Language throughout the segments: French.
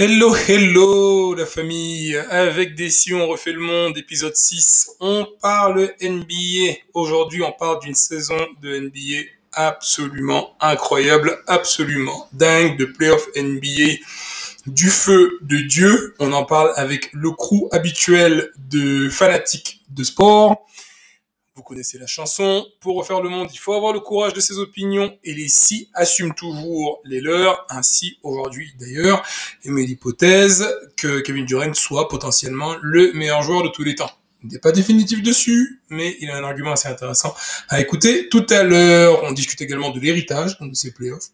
Hello, hello la famille. Avec Desi, on refait le monde, épisode 6. On parle NBA. Aujourd'hui, on parle d'une saison de NBA absolument incroyable, absolument dingue, de playoff NBA du feu de Dieu. On en parle avec le crew habituel de fanatiques de sport. Vous connaissez la chanson. Pour refaire le monde, il faut avoir le courage de ses opinions et les si assument toujours les leurs. Ainsi, aujourd'hui d'ailleurs, émet l'hypothèse que Kevin Durant soit potentiellement le meilleur joueur de tous les temps. Il n'est pas définitif dessus, mais il a un argument assez intéressant à écouter. Tout à l'heure, on discute également de l'héritage de ces playoffs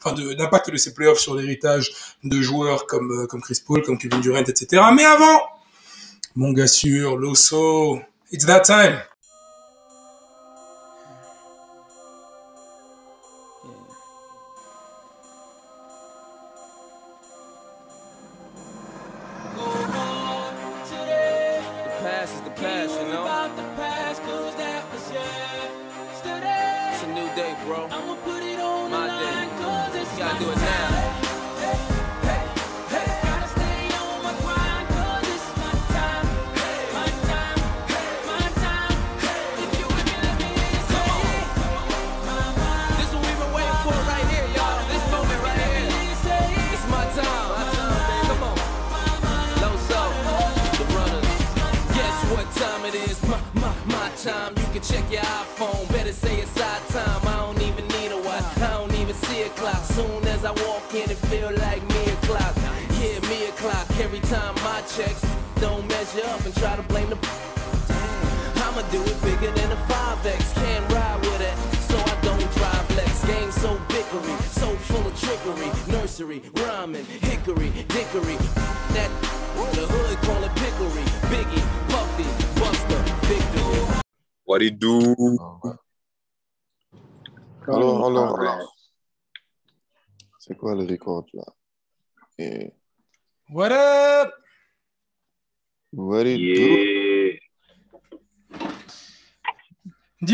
enfin de l'impact de ces playoffs sur l'héritage de joueurs comme euh, Chris Paul, comme Kevin Durant, etc. Mais avant, mon gars sûr, Loso, it's that time.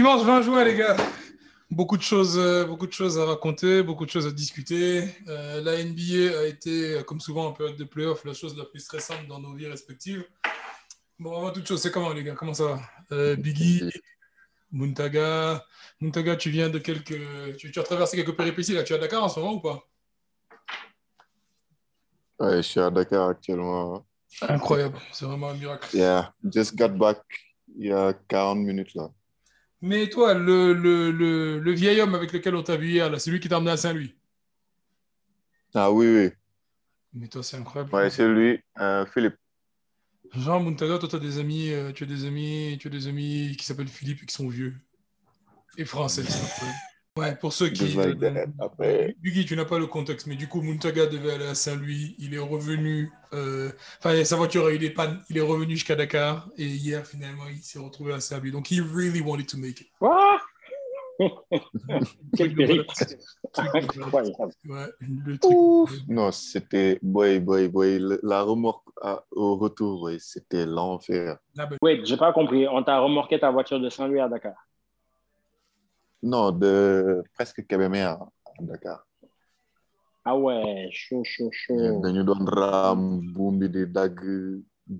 Dimanche 20 juin, les gars. Beaucoup de choses, euh, beaucoup de choses à raconter, beaucoup de choses à discuter. Euh, la NBA a été, comme souvent en période de playoff, la chose la plus stressante dans nos vies respectives. Bon, avant toute chose, c'est comment, les gars? Comment ça va? Euh, Biggie, Muntaga. Muntaga, tu viens de quelques. Tu, tu as traversé quelques péripéties là. Tu es à Dakar en ce moment ou pas? Ouais, je suis à Dakar actuellement. Incroyable, c'est vraiment un miracle. Yeah, just got back il y a 40 minutes là. Mais toi, le, le, le, le vieil homme avec lequel on t'a vu hier, là, c'est lui qui t'a emmené à Saint-Louis. Ah oui, oui. Mais toi, c'est incroyable. Ouais, c'est lui, euh, Philippe. Jean Muntaga, toi, tu as des amis, euh, tu as des amis, tu as des amis qui s'appellent Philippe et qui sont vieux. Et français. Ouais, pour ceux qui. Après, Buggy, tu n'as pas le contexte, mais du coup, Muntaga devait aller à Saint-Louis. Il est revenu. euh, Enfin, sa voiture a eu des pannes. Il est revenu jusqu'à Dakar. Et hier, finalement, il s'est retrouvé à Saint-Louis. Donc, he really wanted to make it. Quoi? Quel périple Incroyable. Ouais, le truc. non, c'était, boy, boy, boy, la remorque à- au retour, ouais, c'était l'enfer. Là, ben, Wait, j'ai pas compris. On t'a remorqué ta voiture de Saint-Louis à Dakar. Non, de presque Kébémer à Dakar. Ah ouais, chaud, chaud, chaud. dañu doon raam buum bi di dagg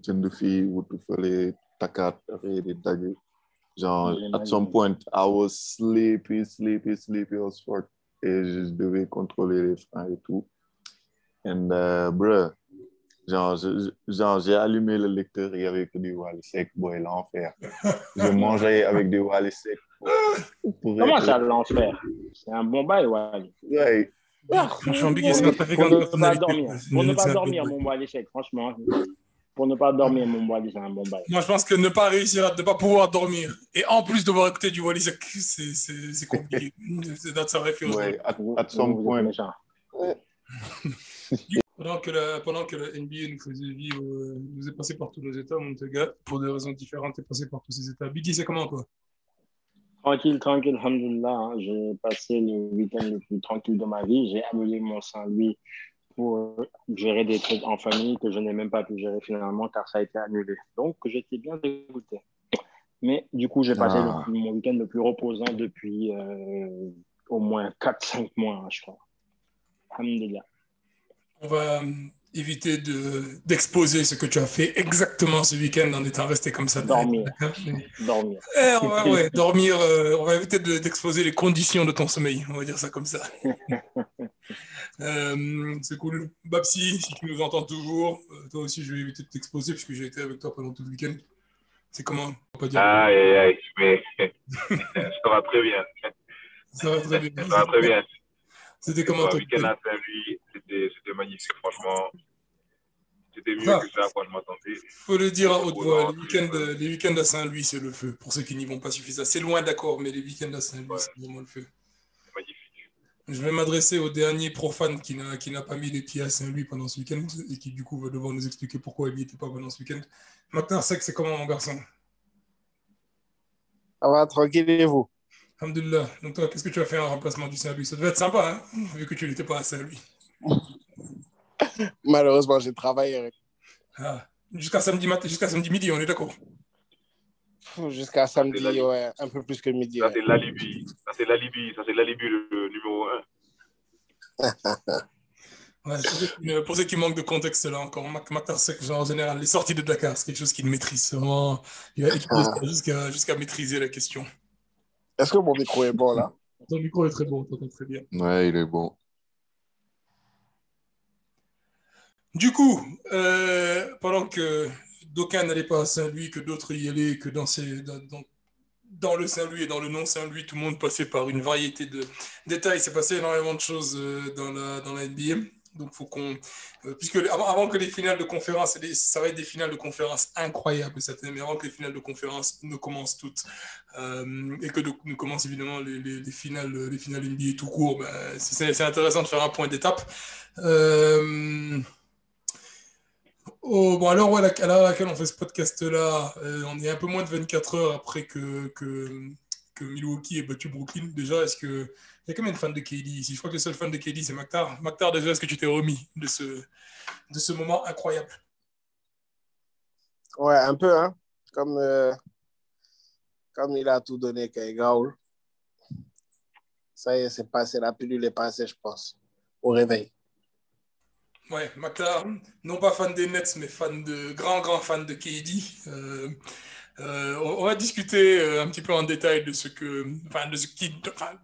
jënd fii wutu fële takkaat affaire di dagg genre at some point I was sleepy sleepy sleepy as fuck et je devais contrôler les freins et tout and uh, bruh genre j'ai allumé le lecteur il y avait que du Wally Seck boy l'enfer je mangeais avec du Wally pour Comment être- ça, l'enfer? C'est un bon bail, Wally. Ouais, Pour c'est ne, notre pour de ne pas dormir. Pour ne pas dormir, mon Wally franchement. Pour ne pas dormir, mon Wally, c'est un bon bail. Moi, je pense que ne pas réussir à ne pas pouvoir dormir et en plus devoir écouter du Wally, c'est- c'est compliqué. C'est sa référence. ouais, at, Vous- at some vous êtes point méchant. Pendant que, la, pendant que la NBA nous faisait vivre, euh, nous est passé par tous nos états, mon gars, pour des raisons différentes, est passé par tous ces états. Biggie, c'est comment, toi? Tranquille, tranquille, alhamdoulilah. hein. J'ai passé le week-end le plus tranquille de ma vie. J'ai annulé mon Saint-Louis pour gérer des trucs en famille que je n'ai même pas pu gérer finalement car ça a été annulé. Donc, j'étais bien dégoûté. Mais du coup, j'ai passé Ah. le- mon week-end le plus reposant depuis euh, au moins 4-5 mois, je crois. Alhamdulillah. On va, éviter de, d'exposer ce que tu as fait exactement ce week-end en étant resté comme ça. Dormir. Dormir. Eh, on va, ouais, dormir, euh, on va éviter de- d'exposer les conditions de ton sommeil, on va dire ça comme ça. Euh, c'est cool. Babsi, si tu nous entends toujours, euh, toi aussi, je vais éviter de t'exposer puisque j'ai été avec toi pendant tout le week-end. C'est comment? On peut dire Aïe, aïe, aïe, mais ça va très bien. Ça va très bien. Ça va très bien. C'était comment Le ton week-end week-end à Saint-Louis, c'était c'était magnifique, franchement. C'était mieux Ah. que ça à quoi je m'attendais. Faut le dire à haute voix, les week-ends, euh, à Saint-Louis, c'est le feu. Pour ceux qui n'y vont pas suffisamment. C'est loin d'accord, mais les week-ends à Saint-Louis, Ouais. c'est vraiment le feu. C'est magnifique. Je vais m'adresser au dernier profane qui n'a, qui n'a pas mis les pieds à Saint-Louis pendant ce week-end et qui, du coup, va devoir nous expliquer pourquoi il n'y était pas pendant ce week-end. Martin Sec, c'est comment, mon garçon? Ça va, tranquille et vous? Alhamdulillah. Donc, toi, qu'est-ce que tu as fait en remplacement du Saint-Louis? Ça devait être sympa, hein, vu que tu n'étais pas à Saint-Louis. Malheureusement, j'ai travaillé Ah. Jusqu'à samedi, matin, jusqu'à samedi midi, on est d'accord jusqu'à samedi, la- ouais, un peu plus que midi. Ça, ouais. c'est l'alibi. Ça, c'est l'alibi. Ça, c'est l'alibi le, le numéro un. Ouais, pour, ceux qui, manquent de contexte là encore, Mac Matar Sek, genre, en général, les sorties de Dakar, c'est quelque chose qu'il maîtrise. Vraiment, il a étudié ça jusqu'à jusqu'à maîtriser la question. Est-ce que mon micro est bon là? Ton micro est très bon, on t'entend très bien. Ouais, il est bon. Du coup, euh, pendant que d'aucuns n'allaient pas à Saint-Louis, que d'autres y allaient, que dans, le Saint-Louis et dans le non-Saint-Louis, tout le monde passait par une variété de détails. Il s'est passé énormément de choses euh, dans, la, dans la NBA. Donc, faut qu'on. euh, puisque avant, que les finales de conférence, ça va être des finales de conférence incroyables cette mais avant que les finales de conférence ne commencent toutes, et que nous commencent évidemment les, les- les finales, les finales NBA tout court, ben, c'est c'est intéressant de faire un point d'étape. Oh, bon, alors, à l'heure à laquelle on fait ce podcast-là, euh, on est un peu moins de 24 heures après que, que, que Milwaukee ait battu Brooklyn. Déjà, est-ce que. Il y a combien de fans de KD ici? Je crois que le seul fan de KD, c'est Maktar. Maktar, déjà, est-ce que tu t'es remis de ce, de ce moment incroyable? Ouais, un peu, hein. Comme, euh, comme il a tout donné, Kay Gaoul. Ça y est, c'est passé, la pilule est passée, je pense, au réveil. Ouais, Maktar, non pas fan des Nets, mais fan de, grand, grand fan de KD. Euh, euh, on, va discuter euh, un petit peu en détail de ce que, enfin, de ce qui,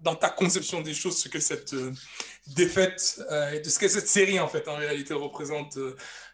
dans ta conception des choses, ce que cette défaite et de ce que cette série, en fait, en réalité, représente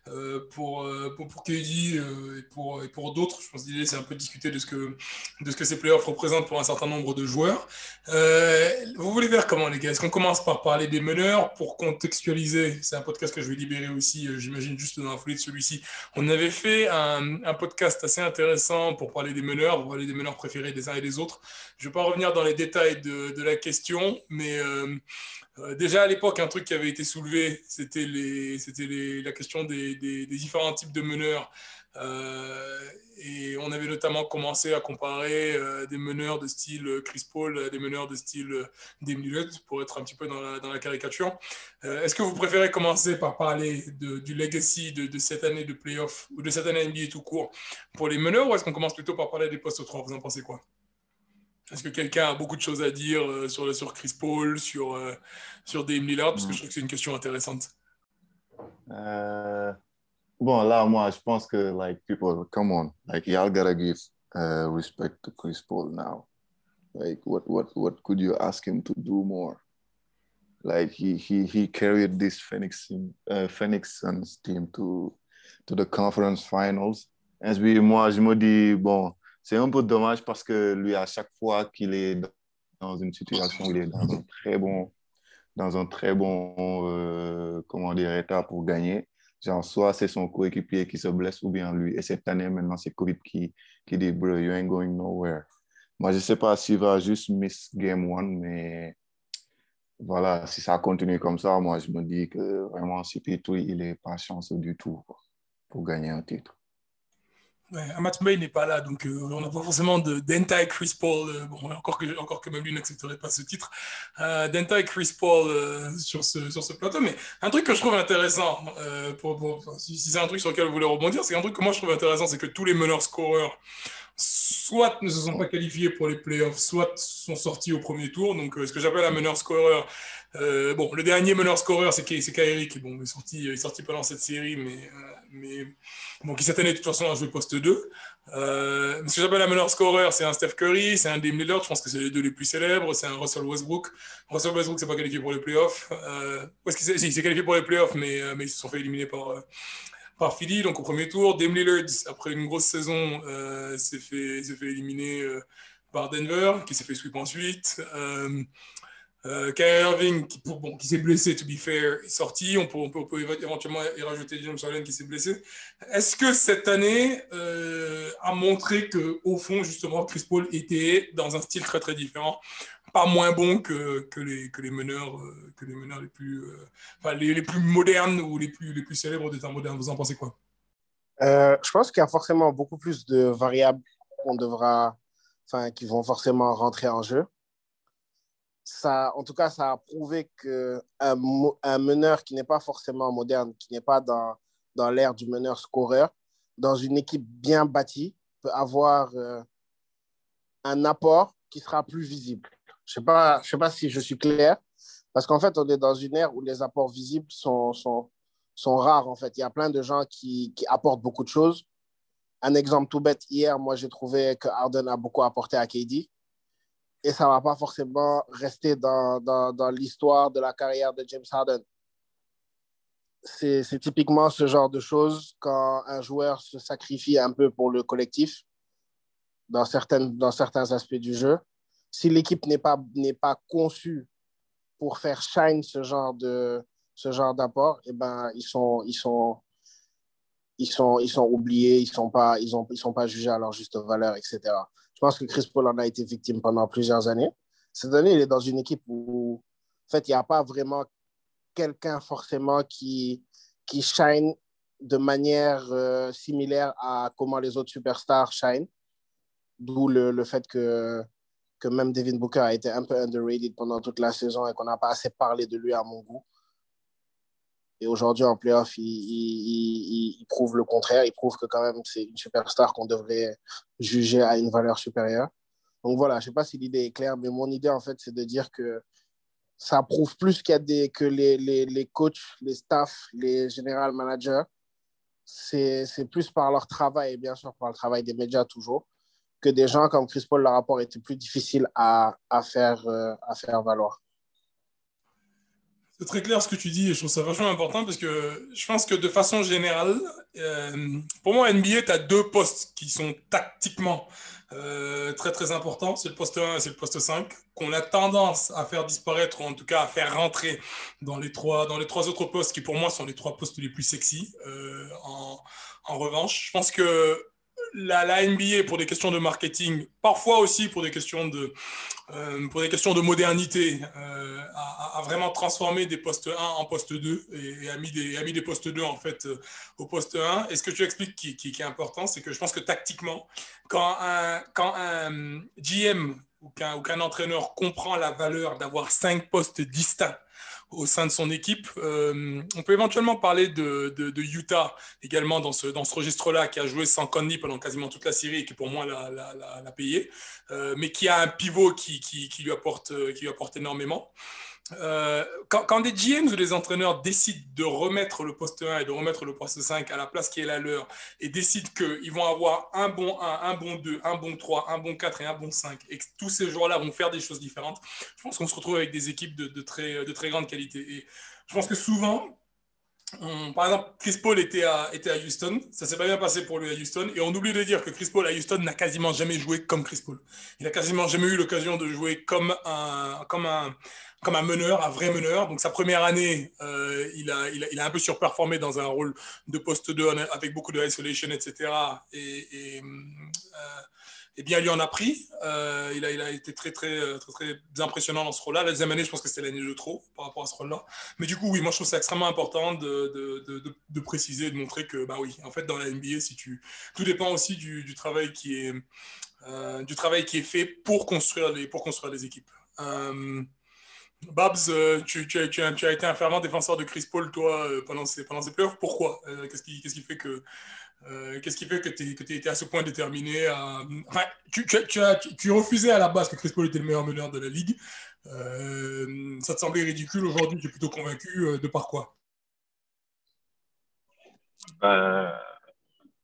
pour, euh, pour, pour KD euh, et pour, et pour d'autres. Je pense que l'idée, c'est un peu discuter de ce que, de ce que ces playoffs représentent pour un certain nombre de joueurs. Euh, vous voulez faire comment, les gars? Est-ce qu'on commence par parler des meneurs pour contextualiser? C'est un podcast que je vais libérer aussi, euh, j'imagine, juste dans la foulée de celui-ci. On avait fait un, un podcast assez intéressant pour parler des meneurs, pour parler des meneurs préférés des uns et des autres. Je ne vais pas revenir dans les détails de, de la question, mais euh, euh, déjà à l'époque, un truc qui avait été soulevé, c'était la question des, différents types de meneurs. Euh, et on avait notamment commencé à comparer euh, des meneurs de style euh, Chris Paul à des meneurs de style euh, Dame pour être un petit peu dans la, caricature. Euh, Est-ce que vous préférez commencer par parler du legacy de, de cette année de playoff ou de cette année NBA tout court pour les meneurs ou est-ce qu'on commence plutôt par parler des postes 3 Vous en pensez quoi? Est-ce que quelqu'un a beaucoup de choses à dire euh, sur, sur Chris Paul, sur, euh, sur Dame Lillard? Parce que je trouve que c'est une question intéressante. Euh, bon, là, moi, je pense que, like, people, come on. Like, y'all gotta give uh, respect to Chris Paul now. Like, what, what, what could you ask him to do more? Like, he, he, he carried this Phoenix, uh, Phoenix Suns team to, to the conference finals. Et puis, moi, je me dis, bon, c'est un peu dommage parce que lui, à chaque fois qu'il est dans une situation où il est dans un très bon dans un très bon euh, comment dire, état pour gagner. Genre, soit c'est son coéquipier qui se blesse ou bien lui. Et cette année, maintenant, c'est Covid qui, qui dit, bro, you ain't going nowhere. Moi, je ne sais pas s'il va juste miss game one, mais voilà, si ça continue comme ça, moi, je me dis que vraiment, CP3, il n'est pas chanceux du tout pour gagner un titre. Ouais, Amat May n'est pas là, donc euh, on n'a pas forcément de- d'anti-Chris Paul, euh, bon, encore, que, encore que même lui n'accepterait pas ce titre, euh, d'anti-Chris Paul euh, sur, ce, sur ce plateau. Mais un truc que je trouve intéressant, pour, si c'est un truc sur lequel vous voulez rebondir, c'est un truc que moi je trouve intéressant, c'est que tous les meneurs scoreurs soit ne se sont pas qualifiés pour les playoffs, soit sont sortis au premier tour. Donc, euh, ce que j'appelle un meneur scoreur. Euh, bon, le dernier meneur scoreur, c'est Kyrie qui bon, est, sorti, est sorti pendant cette série, mais, euh, mais bon, qui cette année, de toute façon, a joué poste 2. Euh, ce que j'appelle un meneur scoreur, c'est un Steph Curry, c'est un Dame Lillard, je pense que c'est les deux les plus célèbres, c'est un Russell Westbrook. Russell Westbrook s'est pas qualifié pour les playoffs. Euh, est-ce qu'il s'est qualifié pour les playoffs, mais, mais ils se sont fait éliminer par, par Philly, donc au premier tour. Dame Lillard, après une grosse saison, euh, s'est fait, éliminer euh, par Denver, qui s'est fait sweep ensuite. Euh, euh, Kyrie Irving, qui, s'est blessé, to be fair, est sorti. On peut, peut, éventuellement y rajouter James Harden qui s'est blessé. Est-ce que cette année a montré que au fond, justement, Chris Paul était dans un style très très différent, pas moins bon que, les, meneurs, euh, que les meneurs les plus, euh, les, plus modernes ou les plus, les plus célèbres des temps modernes. Vous en pensez quoi? Euh, je pense qu'il y a forcément beaucoup plus de variables qu'on devra, enfin, qui vont forcément rentrer en jeu. Ça, en tout cas, ça a prouvé qu'un un meneur qui n'est pas forcément moderne, qui n'est pas dans, dans l'ère du meneur scoreur, dans une équipe bien bâtie, peut avoir un apport qui sera plus visible. Je ne sais, pas- sais pas si je suis clair, parce qu'en fait, on est dans une ère où les apports visibles sont, sont, sont rares, en fait. Il y a plein de gens qui, qui apportent beaucoup de choses. Un exemple tout bête, hier, moi, j'ai trouvé que Harden a beaucoup apporté à KD. Et ça ne va pas forcément rester dans, dans, dans l'histoire de la carrière de James Harden. C'est c'est typiquement ce genre de choses quand un joueur se sacrifie un peu pour le collectif dans, certaines, dans certains aspects du jeu. Si l'équipe n'est pas, n'est pas conçue pour faire shine ce genre de ce genre d'apport, eh ben, ils sont, ils sont, ils sont, ils sont oubliés, ils sont ils ils sont pas jugés à leur juste valeur, etc. Je pense que Chris Paul en a été victime pendant plusieurs années. Cette année, il est dans une équipe où, en fait, il n'y a pas vraiment quelqu'un forcément qui, qui shine de manière euh, similaire à comment les autres superstars shine. D'où le, le fait que, que même Devin Booker a été un peu underrated pendant toute la saison et qu'on n'a pas assez parlé de lui à mon goût. Et aujourd'hui, en playoff, il, prouve le contraire. Il prouve que quand même, c'est une superstar qu'on devrait juger à une valeur supérieure. Donc voilà, je ne sais pas si l'idée est claire, mais mon idée, en fait, c'est de dire que ça prouve plus qu'il y a des, que les, les, les coachs, les staffs, les general managers, c'est plus par leur travail, et bien sûr par le travail des médias toujours, que des gens comme Chris Paul, le rapport était plus difficile à, à, faire, euh, à faire valoir. C'est très clair ce que tu dis et je trouve ça vachement important parce que je pense que de façon générale, euh, pour moi, NBA, tu as deux postes qui sont tactiquement euh, très très importants. C'est le poste 1 et c'est le poste 5 qu'on a tendance à faire disparaître ou en tout cas à faire rentrer dans les trois, dans les trois autres postes qui pour moi sont les trois postes les plus sexy. En revanche, je pense que la, NBA pour des questions de marketing, parfois aussi pour des questions de, euh, pour des questions de modernité, euh, a, vraiment transformé des postes 1 en poste 2 et, a, mis des, a mis des postes 2 en fait euh, au poste 1. Et ce que tu expliques qui, qui, est important, c'est que je pense que tactiquement, quand un, quand un GM ou qu'un qu entraîneur comprend la valeur d'avoir cinq postes distincts au sein de son équipe. Euh, on peut éventuellement parler de, Utah également dans ce, dans ce registre-là, qui a joué sans Conley pendant quasiment toute la série et qui pour moi l'a payé, euh, mais qui a un pivot qui, qui, lui, apporte, qui lui apporte énormément. Euh, quand, des GMs ou des entraîneurs décident de remettre le poste 1 et de remettre le poste 5 à la place qui est la leur et décident qu'ils vont avoir un bon 1, un bon 2, un bon 3, un bon 4 et un bon 5 et que tous ces joueurs-là vont faire des choses différentes, je pense qu'on se retrouve avec des équipes de, de, très, de très grande qualité. Et je pense que souvent, on, par exemple, Chris Paul était à, était à Houston, ça s'est pas bien passé pour lui à Houston, et on oublie de dire que Chris Paul à Houston n'a quasiment jamais joué comme Chris Paul. Il a quasiment jamais eu l'occasion de jouer comme un, comme un, comme un meneur, un vrai meneur. Donc sa première année, euh, il, a, il, a, il, a, un peu surperformé dans un rôle de poste 2 avec beaucoup de isolation, etc. Et, et, euh, et bien, lui en a pris. Euh, il, a, il a été très, très, très, très impressionnant dans ce rôle-là. La deuxième année, je pense que c'était l'année de trop par rapport à ce rôle-là. Mais du coup, oui, moi, je trouve ça extrêmement important de, de, de, de, préciser, de montrer que, bah oui, en fait, dans la NBA, si tu... tout dépend aussi du, du travail qui est, euh, du travail qui est fait pour construire les, pour construire les équipes. Euh, Babs, euh, tu, as, tu as- été un fervent défenseur de Chris Paul, toi, euh, pendant ces, pendant ces playoffs. Pourquoi? Euh, Qu'est-ce qui, qu'est-ce qui fait que euh, qu'est-ce qui fait que tu été à ce point déterminé tu, refusais à la base que Chris Paul était le meilleur meneur de la ligue. Euh, ça te semblait ridicule. Aujourd'hui, tu es plutôt convaincu euh, de par quoi?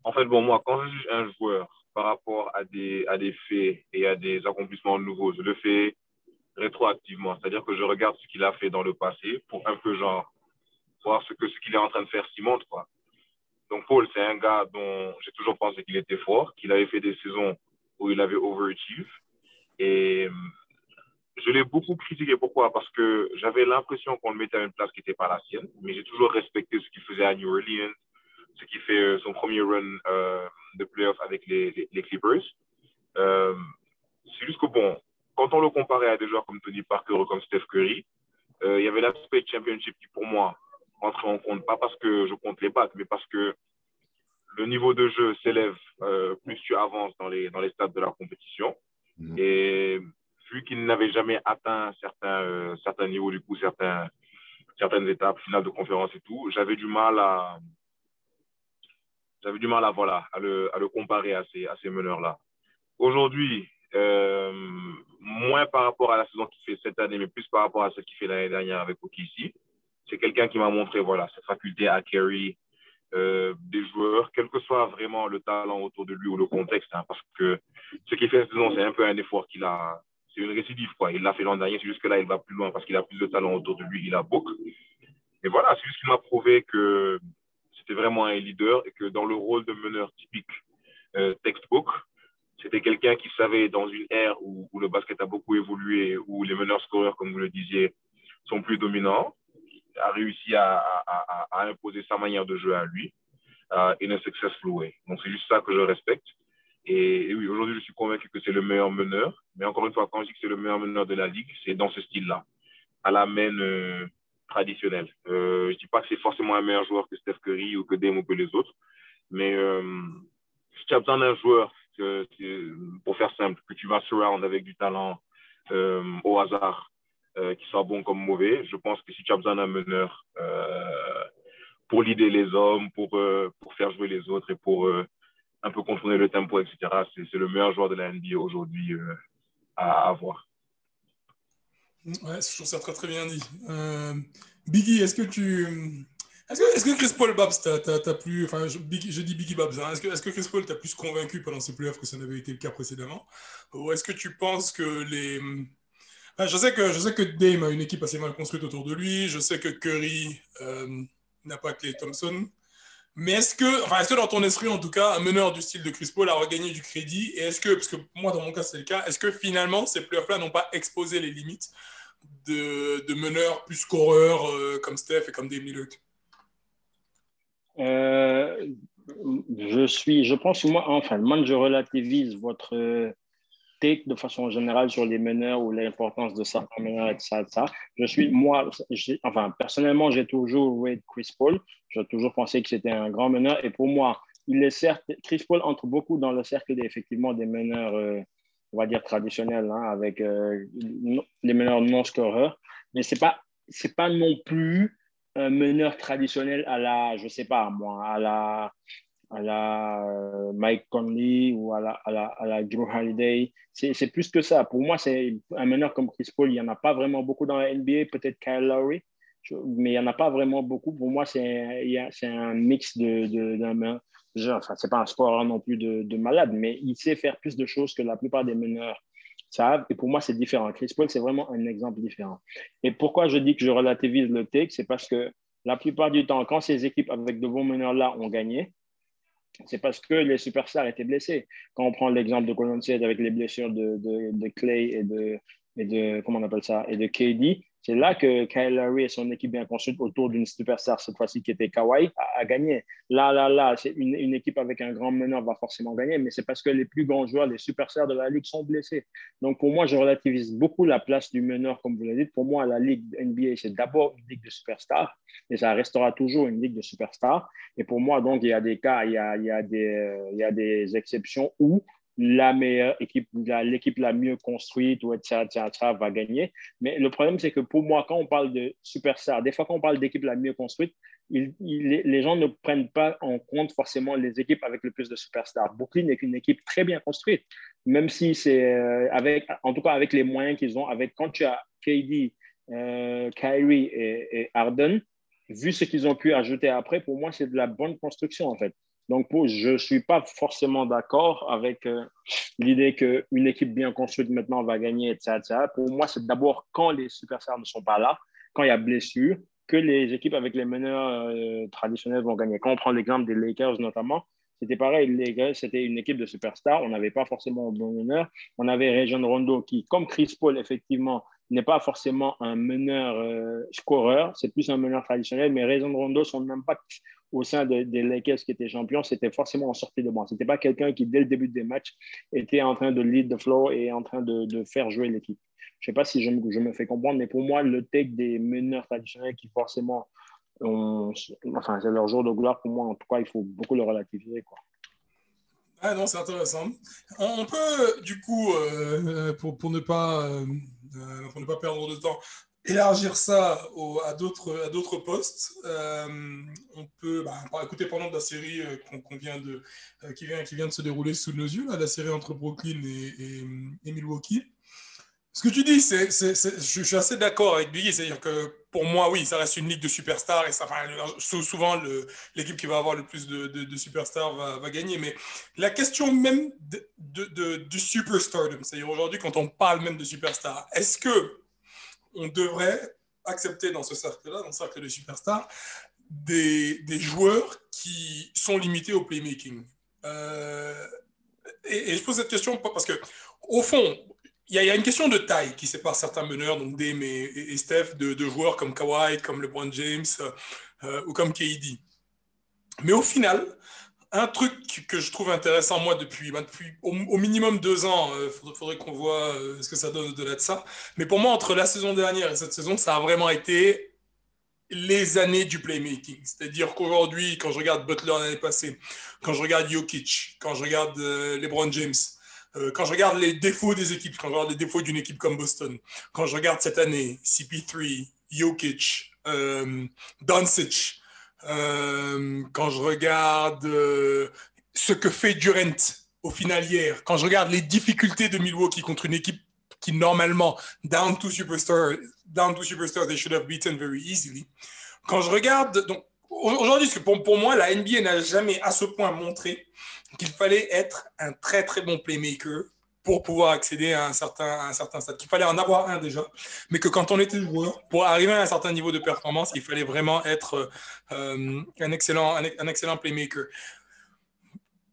En fait, bon, moi, quand je juge un joueur par rapport à des, faits et à des accomplissements nouveaux, je le fais rétroactivement. C'est-à-dire que je regarde ce qu'il a fait dans le passé pour un peu, genre, voir ce que ce qu'il est en train de faire s'y montre, quoi. Donc, Paul, c'est un gars dont j'ai toujours pensé qu'il était fort, qu'il avait fait des saisons où il avait overachieve. Et euh, je l'ai beaucoup critiqué. Pourquoi? Parce que j'avais l'impression qu'on le mettait à une place qui n'était pas la sienne. Mais j'ai toujours respecté ce qu'il faisait à New Orleans, ce qui fait euh, son premier run euh, de playoff avec les, Clippers. C'est juste que, bon, quand on le comparait à des joueurs comme Tony Parker ou comme Steph Curry, il y avait l'aspect championship qui, pour moi, entrait en compte. Pas parce que je compte les battre, mais parce que le niveau de jeu s'élève euh, plus tu avances dans les, dans les stades de la compétition. Mhm. Et vu qu'il n'avait jamais atteint certains, euh, certains niveaux, du coup, certains, certaines étapes, finales de conférence et tout, j'avais du mal à, j'avais du mal à, voilà, à, le, à le comparer à ces, à ces meneurs-là. Aujourd'hui, euh, moins par rapport à la saison qu'il fait cette année, mais plus par rapport à ce qu'il fait l'année dernière avec OKC. C'est quelqu'un qui m'a montré voilà, cette faculté à carry euh, des joueurs, quel que soit vraiment le talent autour de lui ou le contexte, hein, parce que ce qu'il fait c'est un peu un effort qu'il a, c'est une récidive, quoi. Il l'a fait l'an dernier, c'est juste que là, il va plus loin parce qu'il a plus de talent autour de lui, il a beaucoup. Et voilà, c'est juste qu'il m'a prouvé que c'était vraiment un leader et que dans le rôle de meneur typique euh, textbook, c'était quelqu'un qui savait dans une ère où, où, le basket a beaucoup évolué, où les meneurs scoreurs, comme vous le disiez, sont plus dominants, a réussi à, à, à, imposer sa manière de jouer à lui uh, in a successful way. Donc c'est juste ça que je respecte. Et, oui, aujourd'hui, je suis convaincu que c'est le meilleur meneur. Mais encore une fois, quand je dis que c'est le meilleur meneur de la ligue, c'est dans ce style-là, à la main euh, traditionnelle. Euh, je ne dis pas que c'est forcément un meilleur joueur que Steph Curry ou que Dame ou que les autres. Mais euh, si tu as besoin d'un joueur, pour faire simple, que tu vas surround avec du talent au hasard, euh, qui soit bon comme mauvais, je pense que si tu as besoin d'un meneur euh, pour leader les hommes, pour, euh, pour faire jouer les autres et pour un peu contrôler le tempo, etc., c'est le meilleur joueur de la NBA aujourd'hui à avoir. Ouais, je trouve ça très très bien dit. Biggie, est-ce que tu. Est-ce que, est que, Chris Paul Babs t'a plus. Enfin, je, je dis Biggie Babs. Hein, est-ce que, est que, Chris Paul t'a plus convaincu pendant ces playoffs que ça n'avait été le cas précédemment? Ou est-ce que tu penses que les. Je, sais que, je sais que Dame a une équipe assez mal construite autour de lui. Je sais que Curry euh, n'a pas Clay Thompson. Mais est-ce que, enfin, est-ce que dans ton esprit, en tout cas, un meneur du style de Chris Paul a regagné du crédit? Et est-ce que, parce que moi, dans mon cas, c'est le cas, est-ce que finalement, ces playoffs-là n'ont pas exposé les limites de, de meneurs plus scoreurs euh, comme Steph et comme Dame Lillard? Euh, Je suis, je pense moi, enfin, moi, je relativise votre de façon générale sur les meneurs ou l'importance de certains meneurs et de ça, de ça. Je suis, moi, enfin, personnellement, j'ai toujours joué Chris Paul. J'ai toujours pensé que c'était un grand meneur. Et pour moi, il est certes, Chris Paul entre beaucoup dans le cercle des, effectivement des meneurs, euh, on va dire traditionnels, hein, avec euh, les meneurs non scoreurs. Mais c'est pas, pas non plus un meneur traditionnel à la, je sais pas moi, à la, à la euh, Mike Conley ou à la, à la, à la Drew Holiday. C'est plus que ça. Pour moi, c'est un meneur comme Chris Paul. Il n'y en a pas vraiment beaucoup dans la NBA, peut-être Kyle Lowry, mais il n'y en a pas vraiment beaucoup. Pour moi, c'est un mix de, de, d'un Enfin, c'est pas un scoreur non plus de, de, malade, mais il sait faire plus de choses que la plupart des meneurs savent. Et pour moi, c'est différent. Chris Paul, c'est vraiment un exemple différent. Et pourquoi je dis que je relativise le take, c'est parce que la plupart du temps, quand ces équipes avec de bons meneurs-là ont gagné, c'est parce que les superstars étaient blessés. Quand on prend l'exemple de Golden State avec les blessures de, de, Clay et de, et de, comment on appelle ça, et de KD, c'est là que Kyle Lowry et son équipe bien construite autour d'une superstar, cette fois-ci qui était Kawhi, a, gagné. Là, là, là, c'est une, équipe avec un grand meneur va forcément gagner, mais c'est parce que les plus grands joueurs, les superstars de la Ligue sont blessés. Donc, pour moi, je relativise beaucoup la place du meneur, comme vous l'avez dit. Pour moi, la Ligue NBA, c'est d'abord une Ligue de superstars, et ça restera toujours une Ligue de superstars. Et pour moi, donc, il y a des cas, il y a, il y a, des, il y a des exceptions où la meilleure équipe, l'équipe la mieux construite, ou etc., etc., va gagner. Mais le problème, c'est que pour moi, quand on parle de superstar, des fois, quand on parle d'équipe la mieux construite, les gens ne prennent pas en compte forcément les équipes avec le plus de superstars. Brooklyn est une équipe très bien construite, même si c'est euh, avec, en tout cas avec les moyens qu'ils ont, avec quand tu as KD, euh, Kyrie et, et Harden, vu ce qu'ils ont pu ajouter après, pour moi, c'est de la bonne construction en fait. Donc, je ne suis pas forcément d'accord avec euh, l'idée qu'une équipe bien construite maintenant va gagner, etc. Pour moi, c'est d'abord quand les superstars ne sont pas là, quand il y a blessure, que les équipes avec les meneurs euh, traditionnels vont gagner. Quand on prend l'exemple des Lakers notamment, c'était pareil. Les Lakers, c'était une équipe de superstars. On n'avait pas forcément un bon meneur. On avait Rajon Rondo qui, comme Chris Paul, effectivement, n'est pas forcément un meneur euh, scoreur. C'est plus un meneur traditionnel. Mais Rajon Rondo, son impact au sein de- des Lakers qui étaient champions, c'était forcément en sortie de banc. C'était pas quelqu'un qui, dès le début des matchs, était en train de lead the flow et en train de, de faire jouer l'équipe. Je sais pas si je me, fais comprendre, mais pour moi, le take des meneurs traditionnels qui forcément, ont- enfin, c'est leur jour de gloire, pour moi, en tout cas, il faut beaucoup le relativiser. Quoi. Ah non, c'est intéressant. On, peut, du coup, euh, pour, ne pas, euh, euh, pour ne pas perdre de temps, élargir ça au- à d'autres postes. Euh, on peut bah, par- écouter pendant de la série euh, qu'on vient de, euh, qui, vient, qui vient de se dérouler sous nos yeux, là, la série entre Brooklyn et, Milwaukee. Ce que tu dis, c'est, je, suis assez d'accord avec Biggie, c'est-à-dire que pour moi, oui, ça reste une ligue de superstars et ça, souvent l'équipe qui va avoir le plus de, superstars va, va gagner. Mais la question même de- du superstardom, c'est-à-dire aujourd'hui quand on parle même de superstars, est-ce que on devrait accepter dans ce cercle-là, dans le cercle de superstars, des, des joueurs qui sont limités au playmaking Euh, et, je pose cette question parce que, au fond, il y, a- une question de taille qui sépare certains meneurs, donc Dame et- et Steph, de, de joueurs comme Kawhi, comme LeBron James euh, ou comme KD. Mais au final, un truc que je trouve intéressant, moi, depuis, bah, depuis au, au minimum deux ans, il faudrait, qu'on voit euh, ce que ça donne au-delà de ça. Mais pour moi, entre la saison dernière et cette saison, ça a vraiment été les années du playmaking. C'est-à-dire qu'aujourd'hui, quand je regarde Butler l'année passée, quand je regarde Jokic, quand je regarde euh, LeBron James, euh, quand je regarde les défauts des équipes, quand je regarde les défauts d'une équipe comme Boston, quand je regarde cette année, CP3, Jokic, euh, Doncic, euh, quand je regarde euh, ce que fait Durant au final hier, quand je regarde les difficultés de Milwaukee contre une équipe qui normalement, down to superstar, down to superstar, they should have beaten very easily. Quand je regarde, donc aujourd'hui, pour moi, la NBA n'a jamais à ce point montré qu'il fallait être un très très bon playmaker pour pouvoir accéder à un certain, à un certain stade. Qu'il fallait en avoir un déjà, mais que quand on était joueur, pour arriver à un certain niveau de performance, il fallait vraiment être euh, un, excellent, un, excellent playmaker.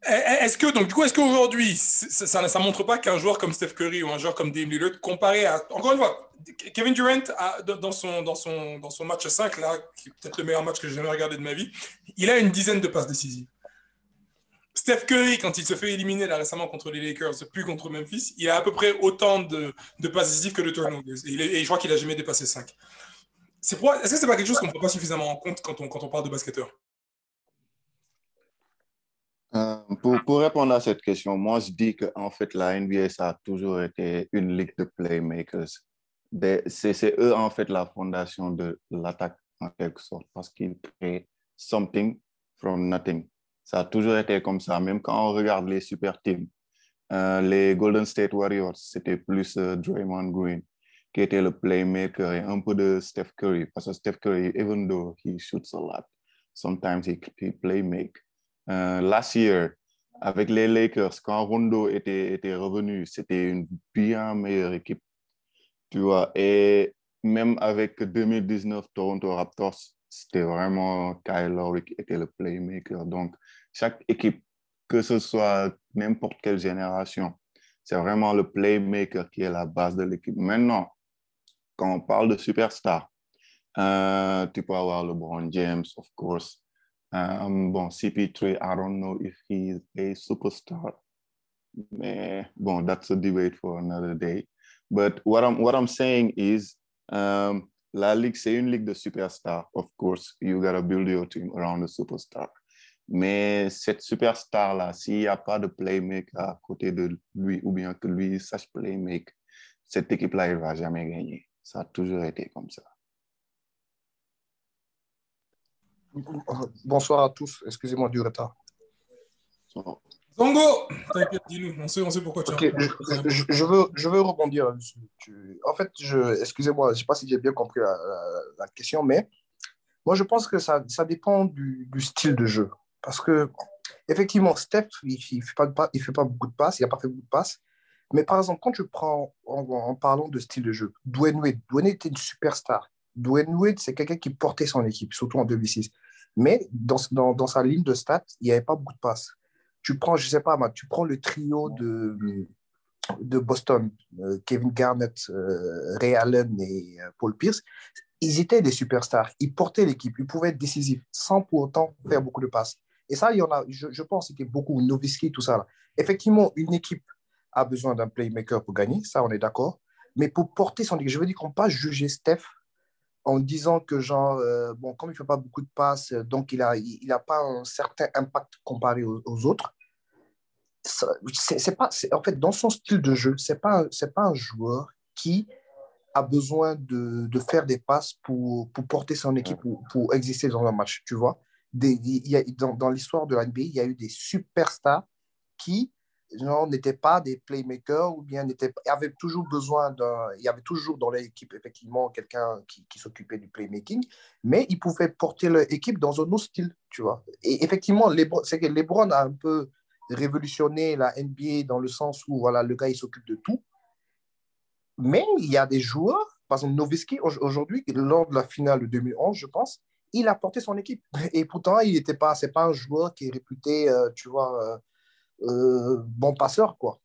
Est-ce que, donc, du coup, est-ce qu'aujourd'hui, ça ne montre pas qu'un joueur comme Steph Curry ou un joueur comme Dame Lillard, comparé à, encore une fois, Kevin Durant, dans, son, dans, son, dans son match 5, là, qui est peut-être le meilleur match que j'ai jamais regardé de ma vie, il a une dizaine de passes décisives. Steph Curry, quand il se fait éliminer récemment contre les Lakers, plus contre Memphis, il a à peu près autant de, de passes que de turnovers. Et, et je crois qu'il n'a jamais dépassé 5. Est-ce que ce n'est pas quelque chose qu'on ne prend pas suffisamment en compte quand on, quand on parle de basketteur? Euh, pour, pour, répondre à cette question, moi je dis que en fait la NBA ça a toujours été une ligue de playmakers. C'est eux en fait la fondation de l'attaque en quelque sorte parce qu'ils créent something from nothing. Ça a toujours été comme ça, même quand on regarde les super teams. Euh, les Golden State Warriors, c'était plus euh, Draymond Green qui était le playmaker et un peu de Steph Curry parce que Steph Curry, even though he shoots a lot, sometimes he, he play make. Uh, last year, avec les Lakers, quand Rondo était, était revenu, c'était une bien meilleure équipe. Tu vois, et même avec 2019 Toronto Raptors, c'était vraiment Kyle Lowry qui était le playmaker. Donc, chaque équipe, que ce soit n'importe quelle génération, c'est vraiment le playmaker qui est la base de l'équipe. Maintenant, quand on parle de superstar, euh, tu peux avoir LeBron James, of course. Um, bon, CP3, I don't know if he's a superstar. Mais, bon, that's a debate for another day. But what I'm, what I'm saying is, um, La Ligue, c'est une ligue de superstars, of course. You gotta build your team around a superstar. Mais cette superstar-là, s'il n'y a pas de playmaker à côté de lui, ou bien que lui sache playmaker, cette équipe-là, elle ne va jamais gagner. Ça a toujours été comme ça. Bonsoir à tous. Excusez-moi du retard. Zongo, t'inquiète, dis-nous. On sait, on sait pourquoi tu Ok, je, je- je veux, je veux rebondir là-dessus. Tu- En fait, je, excusez-moi, je ne sais pas si j'ai bien compris la, la- la question, mais moi, je pense que ça, ça dépend du, du style de jeu. Parce que, effectivement, Steph, il ne fait, pas il fait pas beaucoup de passes, il n'a pas fait beaucoup de passes. Mais par exemple, quand tu prends, en, en parlant de style de jeu, Dwayne Wade, Dwayne Wade était une superstar. Dwayne Wade, c'est quelqu'un qui portait son équipe, surtout en 2006. Mais dans, dans, dans sa ligne de stats, il n'y avait pas beaucoup de passes. Tu prends, je ne sais pas, moi, tu prends le trio de, de Boston, euh, Kevin Garnett, euh, Ray Allen et euh, Paul Pierce, ils étaient des superstars. Ils portaient l'équipe, ils pouvaient être décisifs sans pour autant faire beaucoup de passes. Et ça, il y en a, je, je pense, c'était beaucoup, Nowitzki, tout ça. Là. Effectivement, une équipe a besoin d'un playmaker pour gagner, ça, on est d'accord. Mais pour porter son équipe, je veux dire qu'on ne peut pas juger Steph en disant que, genre, euh, bon, comme il ne fait pas beaucoup de passes, euh, donc il n'a il, il a pas un certain impact comparé aux, aux autres. C'est pas, c'est- en fait, dans son style de jeu, ce n'est pas, c'est pas un joueur qui a besoin de, de faire des passes pour, pour porter son équipe, pour, pour exister dans un match, tu vois. Des, il y a, dans dans l'histoire de la NBA, il y a eu des superstars qui n'étaient pas des playmakers ou bien avaient toujours besoin d'un... Il y avait toujours dans l'équipe, effectivement, quelqu'un qui, qui s'occupait du playmaking, mais ils pouvaient porter leur équipe dans un autre style, tu vois. Et effectivement, c'est que LeBron a un peu révolutionné la NBA dans le sens où, voilà, le gars, il s'occupe de tout. Mais il y a des joueurs, par exemple Nowitzki, au- aujourd'hui, lors de la finale de 2011, je pense, il a porté son équipe. Et pourtant, il n'était pas, c'est pas un joueur qui est réputé, euh, tu vois, euh, bon passeur, quoi.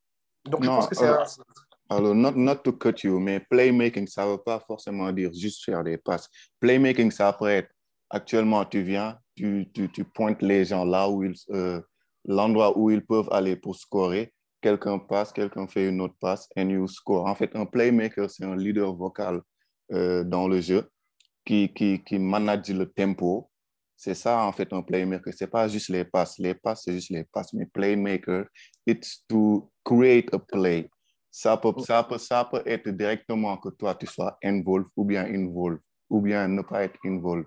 Donc, je Non, pense que c'est alors- un- Alors, not, not to cut you, mais playmaking, ça ne veut pas forcément dire juste faire des passes. Playmaking, ça peut être, actuellement, tu viens, tu, tu, tu pointes les gens là où ils, euh, l'endroit où ils peuvent aller pour scorer. Quelqu'un passe, quelqu'un fait une autre passe, and you score. En fait, un playmaker, c'est un leader vocal euh, dans le jeu qui, qui, qui manage le tempo. C'est ça, en fait, un playmaker. C'est pas juste les passes. Les passes, c'est juste les passes. Mais playmaker, it's to create a play. Ça peut, ça, peut, ça peut être directement que toi, tu sois involved ou bien involved ou bien ne pas être involved.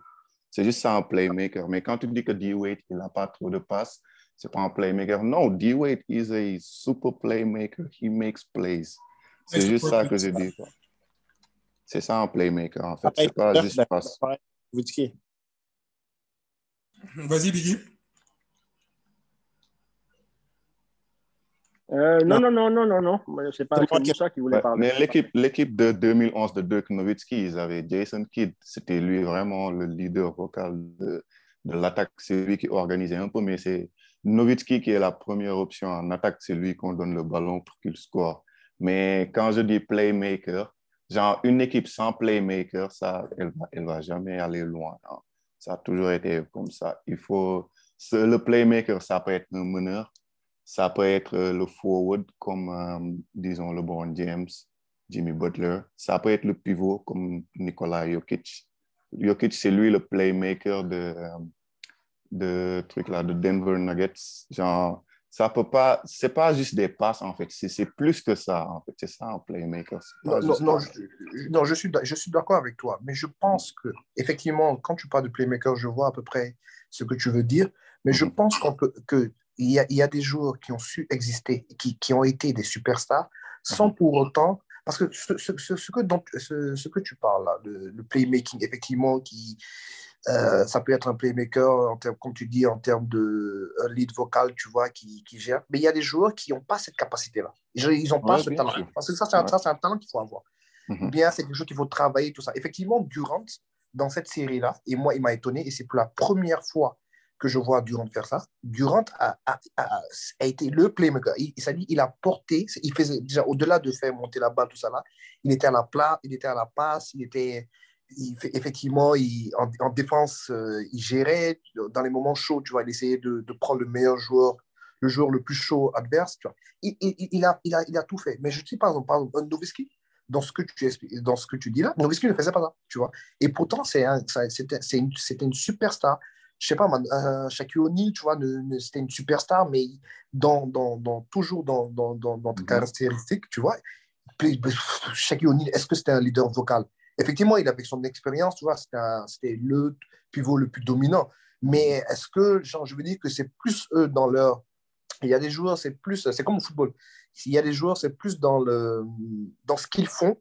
C'est juste ça un playmaker. Mais quand tu dis que D-Wade, il n'a pas trop de passes, c'est pas un playmaker. Non, D-Wade is a super playmaker. He makes plays. C'est juste ça que je dis. C'est ça un playmaker, en fait. Pareil, C'est pas juste ben, passe. Vas-y, Biggie. Euh, non, non, non, non, non, non. Mais C'est pas moi qui- Moussa qui voulait Ouais, parler. mais l'équipe, l'équipe de 2011 de Dirk Nowitzki, ils avaient Jason Kidd. C'était lui vraiment le leader vocal de, de l'attaque. C'est lui qui organisait un peu, mais c'est Nowitzki qui est la première option en attaque. C'est lui qu'on donne le ballon pour qu'il score. Mais quand je dis playmaker, genre une équipe sans playmaker, ça, elle va, elle va jamais aller loin. hein. Ça a toujours été comme ça. Il faut, le playmaker, ça peut être un meneur. Ça peut être euh, le forward comme, euh, disons, LeBron James, Jimmy Butler. Ça peut être le pivot comme Nikola Jokic. Jokic, c'est lui le playmaker de, euh, de truc là, de Denver Nuggets. Genre, ça peut pas, c'est pas juste des passes en fait, c'est plus que ça en fait. C'est ça un playmaker. Non, non, je, je- non, je suis, je suis d'accord avec toi, mais je pense que, effectivement, quand tu parles de playmaker, je vois à peu près ce que tu veux dire, mais je Mhm. pense qu'on peut, que il y a, il y a des joueurs qui ont su exister, qui, qui ont été des superstars, sans pour autant, parce que ce, ce, ce, que, dont- ce, ce que tu parles là, le, le playmaking, effectivement, qui, euh, ça peut être un playmaker, en termes, comme tu dis, en termes de un lead vocal, tu vois, qui, qui gère. Mais il y a des joueurs qui n'ont pas cette capacité-là. Ils n'ont pas Ouais, ce talent. sûr. Parce que ça, c'est un, Ouais. talent qu'il faut avoir. Ou bien c'est quelque chose qu'il faut travailler, tout ça. Effectivement, Durant, dans cette série-là, et moi, il m'a étonné, et c'est pour la première fois que je vois Durant faire ça. Durant a, a, a, a été le playmaker. Il, dit, il a porté, il faisait déjà au-delà de faire monter la balle, tout ça là, il était à la plat, il était à la passe, il était, il effectivement, il, en, en défense, euh, il gérait dans les moments chauds, tu vois, il essayait de, de prendre le meilleur joueur, le joueur le plus chaud adverse, tu vois. Il, a, il, a, il a tout fait. Mais je sais, par exemple, par exemple Nowitzki, dans ce que tu expliques, dans ce que tu dis là, Nowitzki ne faisait pas ça, tu vois. Et pourtant, c'est un, c'est une, une superstar. je sais pas, man, euh, Shaquille O'Neal, tu vois, c'était une superstar, mais dans, dans, dans, toujours dans, dans, dans, dans tes Mhm. caractéristiques, tu vois. Puis, Shaquille O'Neal, est-ce que c'était un leader vocal? Effectivement, il avait son expérience, tu vois, c'était le pivot le plus dominant. Mais est-ce que, genre, je veux dire que c'est plus eux dans leur. Il y a des joueurs, c'est plus. C'est comme au football. Il y a des joueurs, c'est plus dans, le, dans ce qu'ils font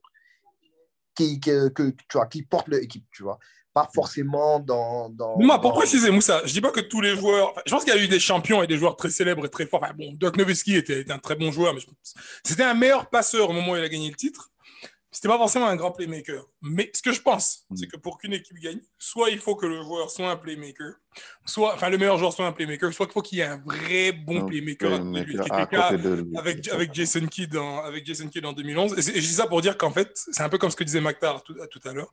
qui, que, que, tu vois, qui portent leur équipe, tu vois. Pas forcément dans. dans Moi, pour dans- préciser, Moussa, je dis pas que tous les joueurs. enfin, je pense qu'il y a eu des champions et des joueurs très célèbres et très forts. Enfin, bon, Nowitzki était, était un très bon joueur, mais je- c'était un meilleur passeur au moment où il a gagné le titre. C'était pas forcément un grand playmaker. Mais ce que je pense, Mm. c'est que pour qu'une équipe gagne, soit il faut que le joueur soit un playmaker, soit, enfin, le meilleur joueur soit un playmaker, soit qu'il faut qu'il y ait un vrai bon Un playmaker à côté playmaker à côté de avec, avec Jason Kidd en, avec Jason Kidd en 2011. Et, et je dis ça pour dire qu'en fait, c'est un peu comme ce que disait Maktar tout, à- tout à l'heure.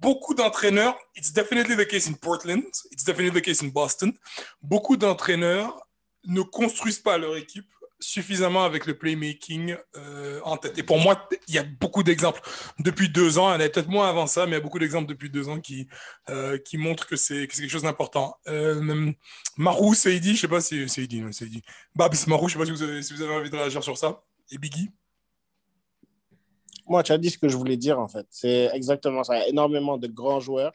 Beaucoup d'entraîneurs, it's definitely the case in Portland, it's definitely the case in Boston. Beaucoup d'entraîneurs ne construisent pas leur équipe suffisamment avec le playmaking euh, en tête. Et pour moi, il y a beaucoup d'exemples depuis deux ans, en a peut-être moins avant ça, mais il y a beaucoup d'exemples depuis deux ans qui, euh, qui montrent que c'est que c'est quelque chose d'important. Euh, Marou, Seidi, je sais pas si Seidi, non, Seidi. Babs, Marou, je sais pas si vous, avez, envie de réagir sur ça. Et Biggie? Moi, tu as dit ce que je voulais dire, en fait. C'est exactement ça. Il y a énormément de grands joueurs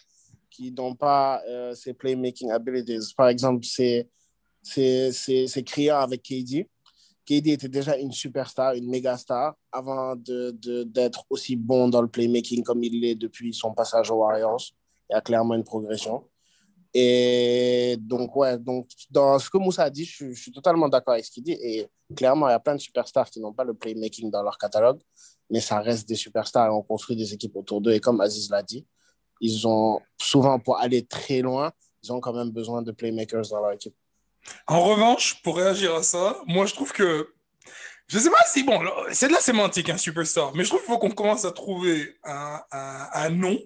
qui n'ont pas euh, ces playmaking abilities. Par exemple, c'est c'est- avec KD. KD était déjà une superstar, une méga star, avant d'être de, d'être aussi bon dans le playmaking comme il l'est depuis son passage aux Warriors. Il y a clairement une progression. Et donc, ouais, donc dans ce que Moussa a dit, je, je suis totalement d'accord avec ce qu'il dit. Et clairement, il y a plein de superstars qui n'ont pas le playmaking dans leur catalogue, mais ça reste des superstars et on construit des équipes autour d'eux. Et comme Aziz l'a dit, ils ont souvent, pour aller très loin, ils ont quand même besoin de playmakers dans leur équipe. En revanche, pour réagir à ça, moi je trouve que. Je sais pas si, bon, c'est de la sémantique, un superstar, mais je trouve qu'il faut qu'on commence à trouver un, un, nom.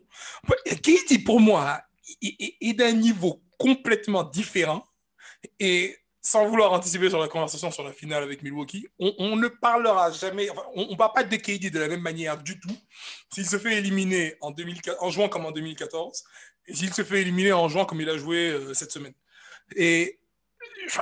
Katie, pour moi, est, d'un niveau complètement différent. Et sans vouloir anticiper sur la conversation sur la finale avec Milwaukee, on, ne parlera jamais, on ne parle pas de KD de la même manière du tout s'il se fait éliminer en, 2004 en jouant comme en 2014 et s'il se fait éliminer en jouant comme il a joué euh, cette semaine. Et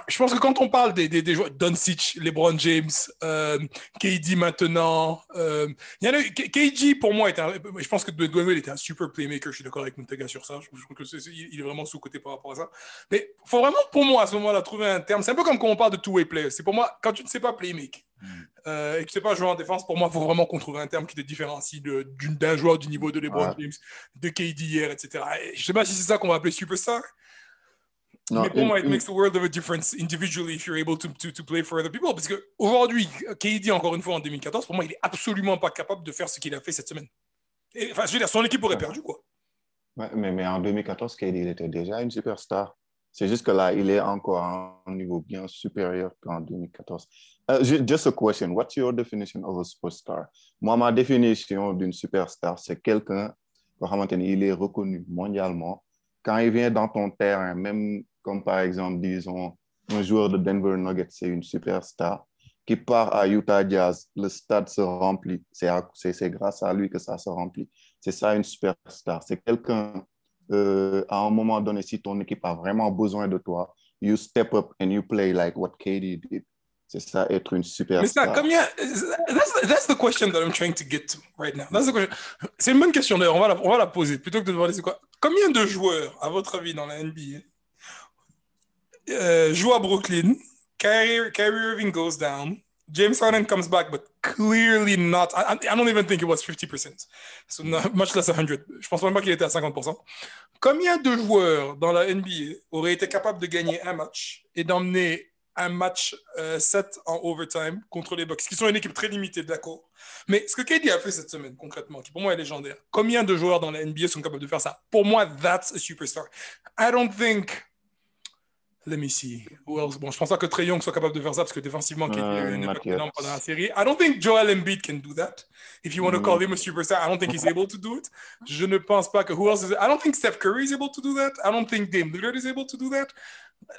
je pense que quand on parle des, des, des joueurs, Doncic, LeBron James, euh, KD maintenant, euh, il y en a eu- K- KG pour moi, est un, je pense que Dwayne était un super playmaker, je suis d'accord avec Montega sur ça, je, trouve que c'est- il est vraiment sous-côté par rapport à ça. Mais il faut vraiment, pour moi, à ce moment-là, trouver un terme. C'est un peu comme quand on parle de two-way player. C'est pour moi, quand tu ne sais pas playmake euh, et que tu ne sais pas jouer en défense, pour moi, il faut vraiment qu'on trouve un terme qui te différencie d'un joueur du niveau de LeBron Ouais. James, de KD hier, etc. Et je ne sais pas si c'est ça qu'on va appeler superstar. Non, mais pour moi, it makes a world of a difference individually if you're able to, to, to play for other people. Parce qu'aujourd'hui, KD, encore une fois, en 2014, pour moi, il est absolument pas capable de faire ce qu'il a fait cette semaine. Et, enfin, je veux dire, son équipe aurait perdu, quoi. Ouais, mais, mais en 2014, KD il était déjà une superstar. C'est juste que là, il est encore à un niveau bien supérieur qu'en 2014. Uh, ju- just a question. What's your definition of a superstar? Moi, ma définition d'une superstar, c'est quelqu'un, ni il est reconnu mondialement. Quand il vient dans ton terrain, même comme par exemple, disons, un joueur de Denver Nuggets, c'est une superstar, qui part à Utah Jazz, le stade se remplit. C'est grâce à lui que ça se remplit. C'est ça une superstar. C'est quelqu'un, euh, à un moment donné, si ton équipe a vraiment besoin de toi, you step up and you play like what KD did. C'est ça, être une Mais ça, superstar. combien. That's, that's the question that I'm trying to get to right now. That's the question. C'est une bonne question d'ailleurs, on, va la- on va la poser plutôt que de demander c'est quoi. Combien de joueurs, à votre avis, dans la NBA, euh, jouent à Brooklyn, Kyrie, Irving goes down, James Harden comes back, but clearly not. I, don't even think it was 50%. So much less 100. Je pense même pas qu'il était à 50%. Combien de joueurs dans la NBA auraient été capables de gagner un match et d'emmener un match euh, 7 en overtime contre les Bucks, qui sont une équipe très limitée, d'accord. Mais ce que KD a fait cette semaine, concrètement, qui pour moi est légendaire, combien de joueurs dans la NBA sont capables de faire ça Pour moi, that's a superstar. I don't think. Let me see. Who else? Bon, je pense pas que Trey Young soit capable de faire ça parce que défensivement, not impact yet. énorme pendant la série. I don't think Joel Embiid can do that. If you want to Mm. call him a superstar, I don't think he's able to do it. Je ne pense pas que who else is. I don't think Steph Curry is able to do that. I don't think Dame Lillard is able to do that.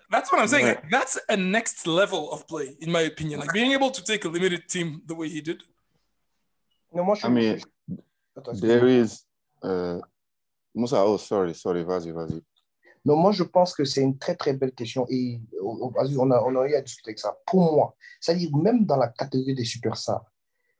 That's what I'm saying. That's a next level of play, in my opinion. Like being able to take a limited team the way he did. Non, moi, je I mean, there is, uh, Moussa, oh, sorry, sorry, vas-y, vas-y. Non, moi, je pense que c'est une très, très belle question et on a, on a eu à discuter avec ça. Pour moi, c'est-à-dire même dans la catégorie des superstars,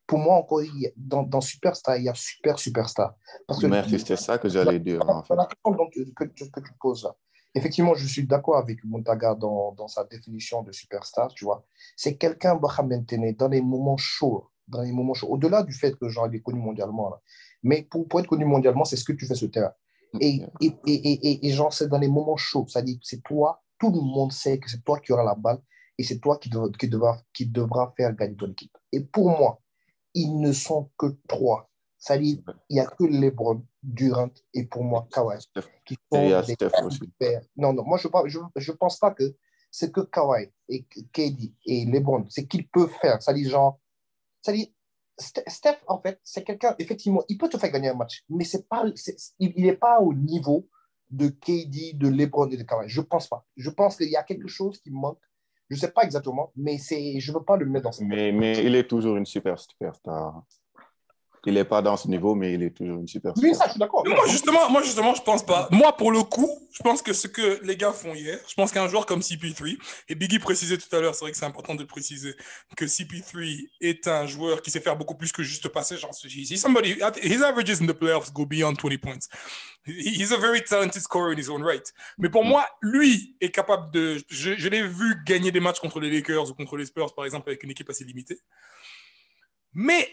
pour moi, encore, dans, dans Superstar, il y a super superstar. Parce que Merci, c'était ça que j'allais dire, en fait. la question donc, que, tu- que tu poses là, effectivement, je suis d'accord avec Montaga dans, dans sa définition de superstar, tu vois. C'est quelqu'un, dans les moments chauds, dans les moments chauds, au-delà du fait que genre, il est connu mondialement, là. mais pour, pour être connu mondialement, c'est ce que tu fais sur le terrain. Et, et, et, et, genre, c'est dans les moments chauds, c'est-à-dire que c'est toi, tout le monde sait que c'est toi qui auras la balle et c'est toi qui, devra, qui, devra, qui devra faire gagner ton équipe. Et pour moi, ils ne sont que trois. C'est-à-dire, il n'y a que LeBron, Durant et pour moi, Kawhi. Qui a des Steph aussi. super- Non, non, moi, je ne je, je pense pas que c'est que Kawhi et KD et LeBron, c'est qu'ils peuvent faire. C'est-à-dire, genre, c'est-à-dire, Steph, en fait, c'est quelqu'un, effectivement, il peut te faire gagner un match, mais c'est pas, il n'est pas au niveau de KD, de LeBron et de Kawhi. Je pense pas. Je pense qu'il y a quelque chose qui manque. Je ne sais pas exactement, mais c'est, je ne veux pas le mettre dans cette Mais, mais il est toujours une super superstar. Il n'est pas dans ce niveau, mais il est toujours une superstar. Oui, ça, je suis d'accord. Moi justement, moi justement, je pense pas. Moi pour le coup, je pense que ce que les gars font hier, je pense qu'un joueur comme CP3 et Biggie précisait tout à l'heure, c'est vrai que c'est important de préciser que CP3 est un joueur qui sait faire beaucoup plus que juste passer. Genre, he's somebody, his averages in the playoffs go beyond 20 points. He- He's a very talented scorer in his own right. Mais pour moi, lui est capable de. Je, je l'ai vu gagner des matchs contre les Lakers ou contre les Spurs, par exemple, avec une équipe assez limitée. Mais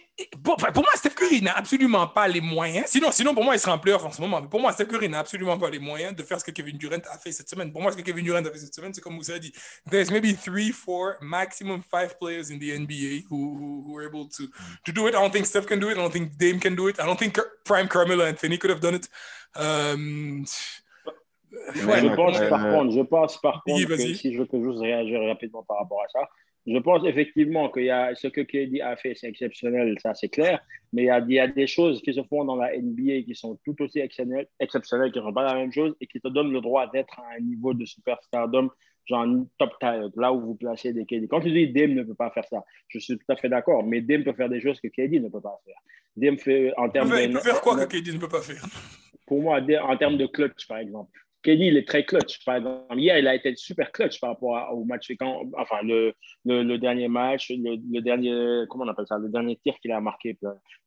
pour, moi, Steph Curry n'a absolument pas les moyens. Sinon, sinon, pour moi, il serait en playoff en ce moment. Mais pour moi, Steph Curry n'a absolument pas les moyens de faire ce que Kevin Durant a fait cette semaine. Pour moi, ce que Kevin Durant a fait cette semaine, c'est comme vous avez dit. There's maybe three, four, maximum five players in the NBA who, who, who are able to, to do it. I don't think Steph can do it. I don't think Dame can do it. I don't think Prime Carmelo Anthony could have done it. Um, ouais, je pense euh, par contre, je pense par contre que vas-y. si je peux juste réagir rapidement par rapport à ça, je pense effectivement qu'il y a ce que KD a fait, c'est exceptionnel, ça c'est clair, mais il y, a, il y a des choses qui se font dans la NBA qui sont tout aussi exceptionnelles, exceptionnelles qui ne sont pas la même chose et qui te donnent le droit d'être à un niveau de superstardom, genre top tier, là où vous placez des KD. Quand tu dis Dame ne peut pas faire ça, je suis tout à fait d'accord, mais Dame peut faire des choses que KD ne peut pas faire. Dame fait en il termes peut faire- de il peut faire quoi que KD ne peut pas faire? Pour moi, en termes de clutch, par exemple. Kelly, il est très clutch. Par exemple, hier, il a été super clutch par rapport à- au match, quand, enfin, le, le, le dernier match, le, le dernier, comment on appelle ça, le dernier tir qu'il a marqué.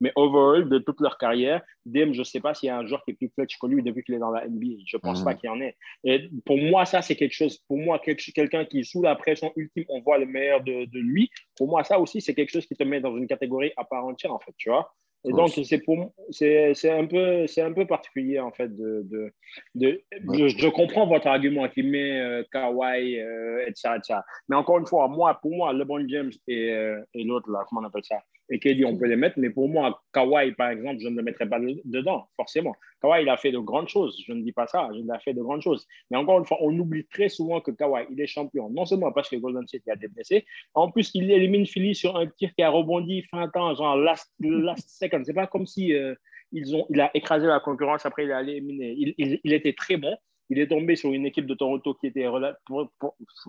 Mais overall, de toute leur carrière, Dame, je ne sais pas s'il y a un joueur qui est plus clutch que lui depuis qu'il est dans la NBA. Je ne pense Mhm. pas qu'il y en ait. Et pour moi, ça, c'est quelque chose, pour moi, quel- quelqu'un qui, sous la pression ultime, on voit le meilleur de, de lui. Pour moi, ça aussi, c'est quelque chose qui te met dans une catégorie à part entière, en fait, tu vois. Et donc, c'est pour c'est c'est un peu c'est un peu particulier en fait de, de, de je, je comprends votre argument qui met euh, Kawhi euh, etc., etc. Mais encore une fois, moi pour moi LeBron James et, euh, et l'autre là comment on appelle ça? Et KD on peut les mettre, mais pour moi Kawhi par exemple je ne le mettrais pas de- dedans forcément. Kawhi il a fait de grandes choses, je ne dis pas ça, il a fait de grandes choses. Mais encore une fois, on oublie très souvent que Kawhi il est champion non seulement parce que Golden State a des blessés, en plus il élimine Philly sur un tir qui a rebondi fin temps genre last last second. C'est pas comme si euh, ils ont, il a écrasé la concurrence, après il a éliminé. Il, il, il était très bon. Il est tombé sur une équipe de Toronto qui était, pour,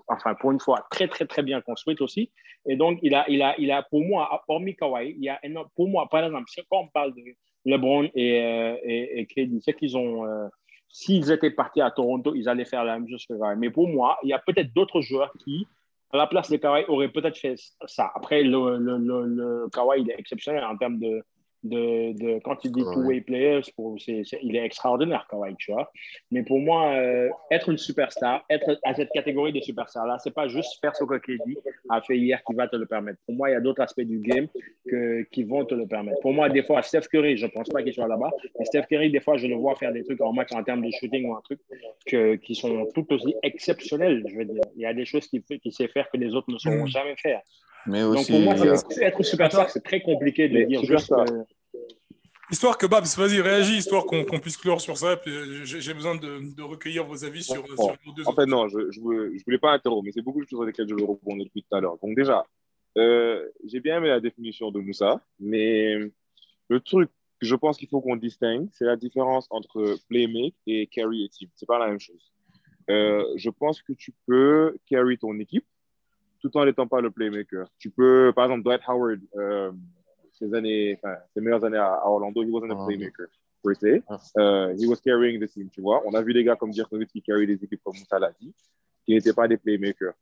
enfin, pour une fois, très, très, très bien construite aussi. Et donc, il a, il a, il a pour moi, hormis Kawhi, il y a énorme- pour moi, par exemple, quand on parle de LeBron et, euh, et, et c'est qu'ils ont, euh, s'ils étaient partis à Toronto, ils allaient faire la même chose que Kawhi. Mais pour moi, il y a peut-être d'autres joueurs qui, à la place de Kawhi, auraient peut-être fait ça. Après, le, le, le, le Kawhi, il est exceptionnel en termes de, de, de quand il dit Ouais. two-way players, pour, c'est, c'est- il est extraordinaire, Kawhi, tu vois. Mais pour moi, euh, être une superstar, être à cette catégorie de superstar-là, c'est pas juste faire ce que KD a fait hier qui va te le permettre. Pour moi, il y a d'autres aspects du game que, qui vont te le permettre. Pour moi, des fois, Steph Curry, je pense pas qu'il soit là-bas, mais Steph Curry, des fois, je le vois faire des trucs en match en termes de shooting ou un truc que, qui sont tout aussi exceptionnels, je veux dire. Il y a des choses qu'il sait faire que les autres ne sauront Mm. jamais faire. Mais Donc aussi, pour moi, il y a- c'est- être superstar, c'est très compliqué de Mais dire juste que... Histoire que Babs, vas-y, réagis, histoire qu'on puisse clore sur ça. et euh, j'ai besoin de, de recueillir vos avis sur, Bon, sur nos deux En fait, non, je je voulais, voulais pas interrompre, mais c'est beaucoup de choses sur lesquelles je veux répondre depuis tout à l'heure. Donc déjà, euh, j'ai bien aimé la définition de Moussa, mais le truc que je pense qu'il faut qu'on distingue, c'est la différence entre playmake et carry a team. C'est pas la même chose. Euh, je pense que tu peux carry ton équipe tout en n'étant pas le playmaker. Tu peux, par exemple, Dwight Howard, euh, ses années, enfin, ses meilleures années à, Orlando, he wasn't a Ah. playmaker. per se. Euh, he was carrying the team, tu vois. On a vu des gars comme Dirk Nowitzki qui carry des équipes comme Moussa l'a dit, qui n'étaient pas des playmakers.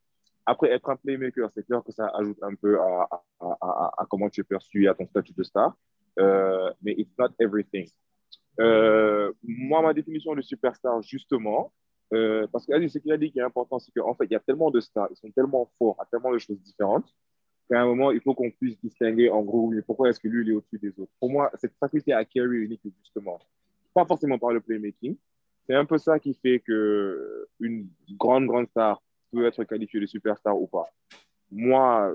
Après, être un playmaker, c'est clair que ça ajoute un peu à, à, à, à- à comment tu es perçu, à ton statut de star. Euh, mais it's not everything. Euh, moi, ma définition de superstar, justement, euh, parce que ce qu'il a dit qui est important, c'est qu'en fait, il y a tellement de stars, ils sont tellement forts à tellement de choses différentes, qu'à un moment, il faut qu'on puisse distinguer, en gros, oui, pourquoi est-ce que lui, il est au-dessus des autres? Pour moi, cette faculté à carry une équipe, justement, pas forcément par le playmaking, c'est un peu ça qui fait que une grande, grande star peut être qualifiée de superstar ou pas. Moi,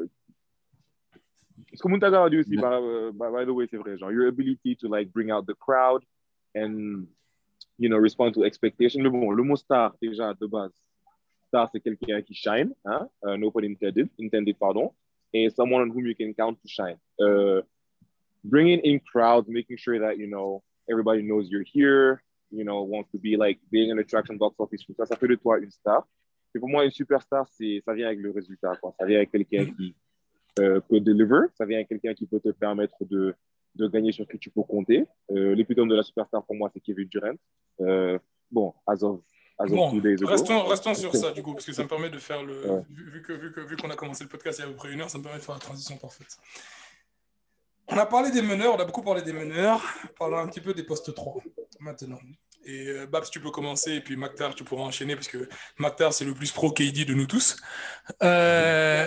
ce que Muntaga a dit aussi, Mais- by, uh, by, by the way, c'est vrai, genre, your ability to like bring out the crowd and, you know, respond to expectation. Le, bon, le mot star, déjà, de base, star, c'est quelqu'un qui shine, hein, uh, no pun intended, intended, pardon, et someone on whom you can count to shine. Uh, bringing in crowds, making sure that, you know, everybody knows you're here, you know, wants to be like being an attraction box office, ça, ça fait de toi une star. Et pour moi, une superstar, c'est, ça vient avec le résultat. Ça vient avec quelqu'un qui euh, peut deliver, ça vient avec quelqu'un qui peut te permettre de, de gagner sur qui tu peux compter. Euh, L'épitome de la superstar, pour moi, c'est Kevin Durant. Euh, bon, as of, as of Bon, two days ago. restons, restons sur ça du coup, parce que ça me permet de faire le. Ouais. Vu, que vu que vu qu'on a commencé le podcast il y a à peu près une heure, ça me permet de faire la transition parfaite. On a parlé des meneurs, on a beaucoup parlé des meneurs. Parlons un petit peu des postes 3 maintenant. Et euh, Babs, tu peux commencer, et puis Maktar, tu pourras enchaîner, parce que Maktar, c'est le plus pro KD de nous tous. Euh,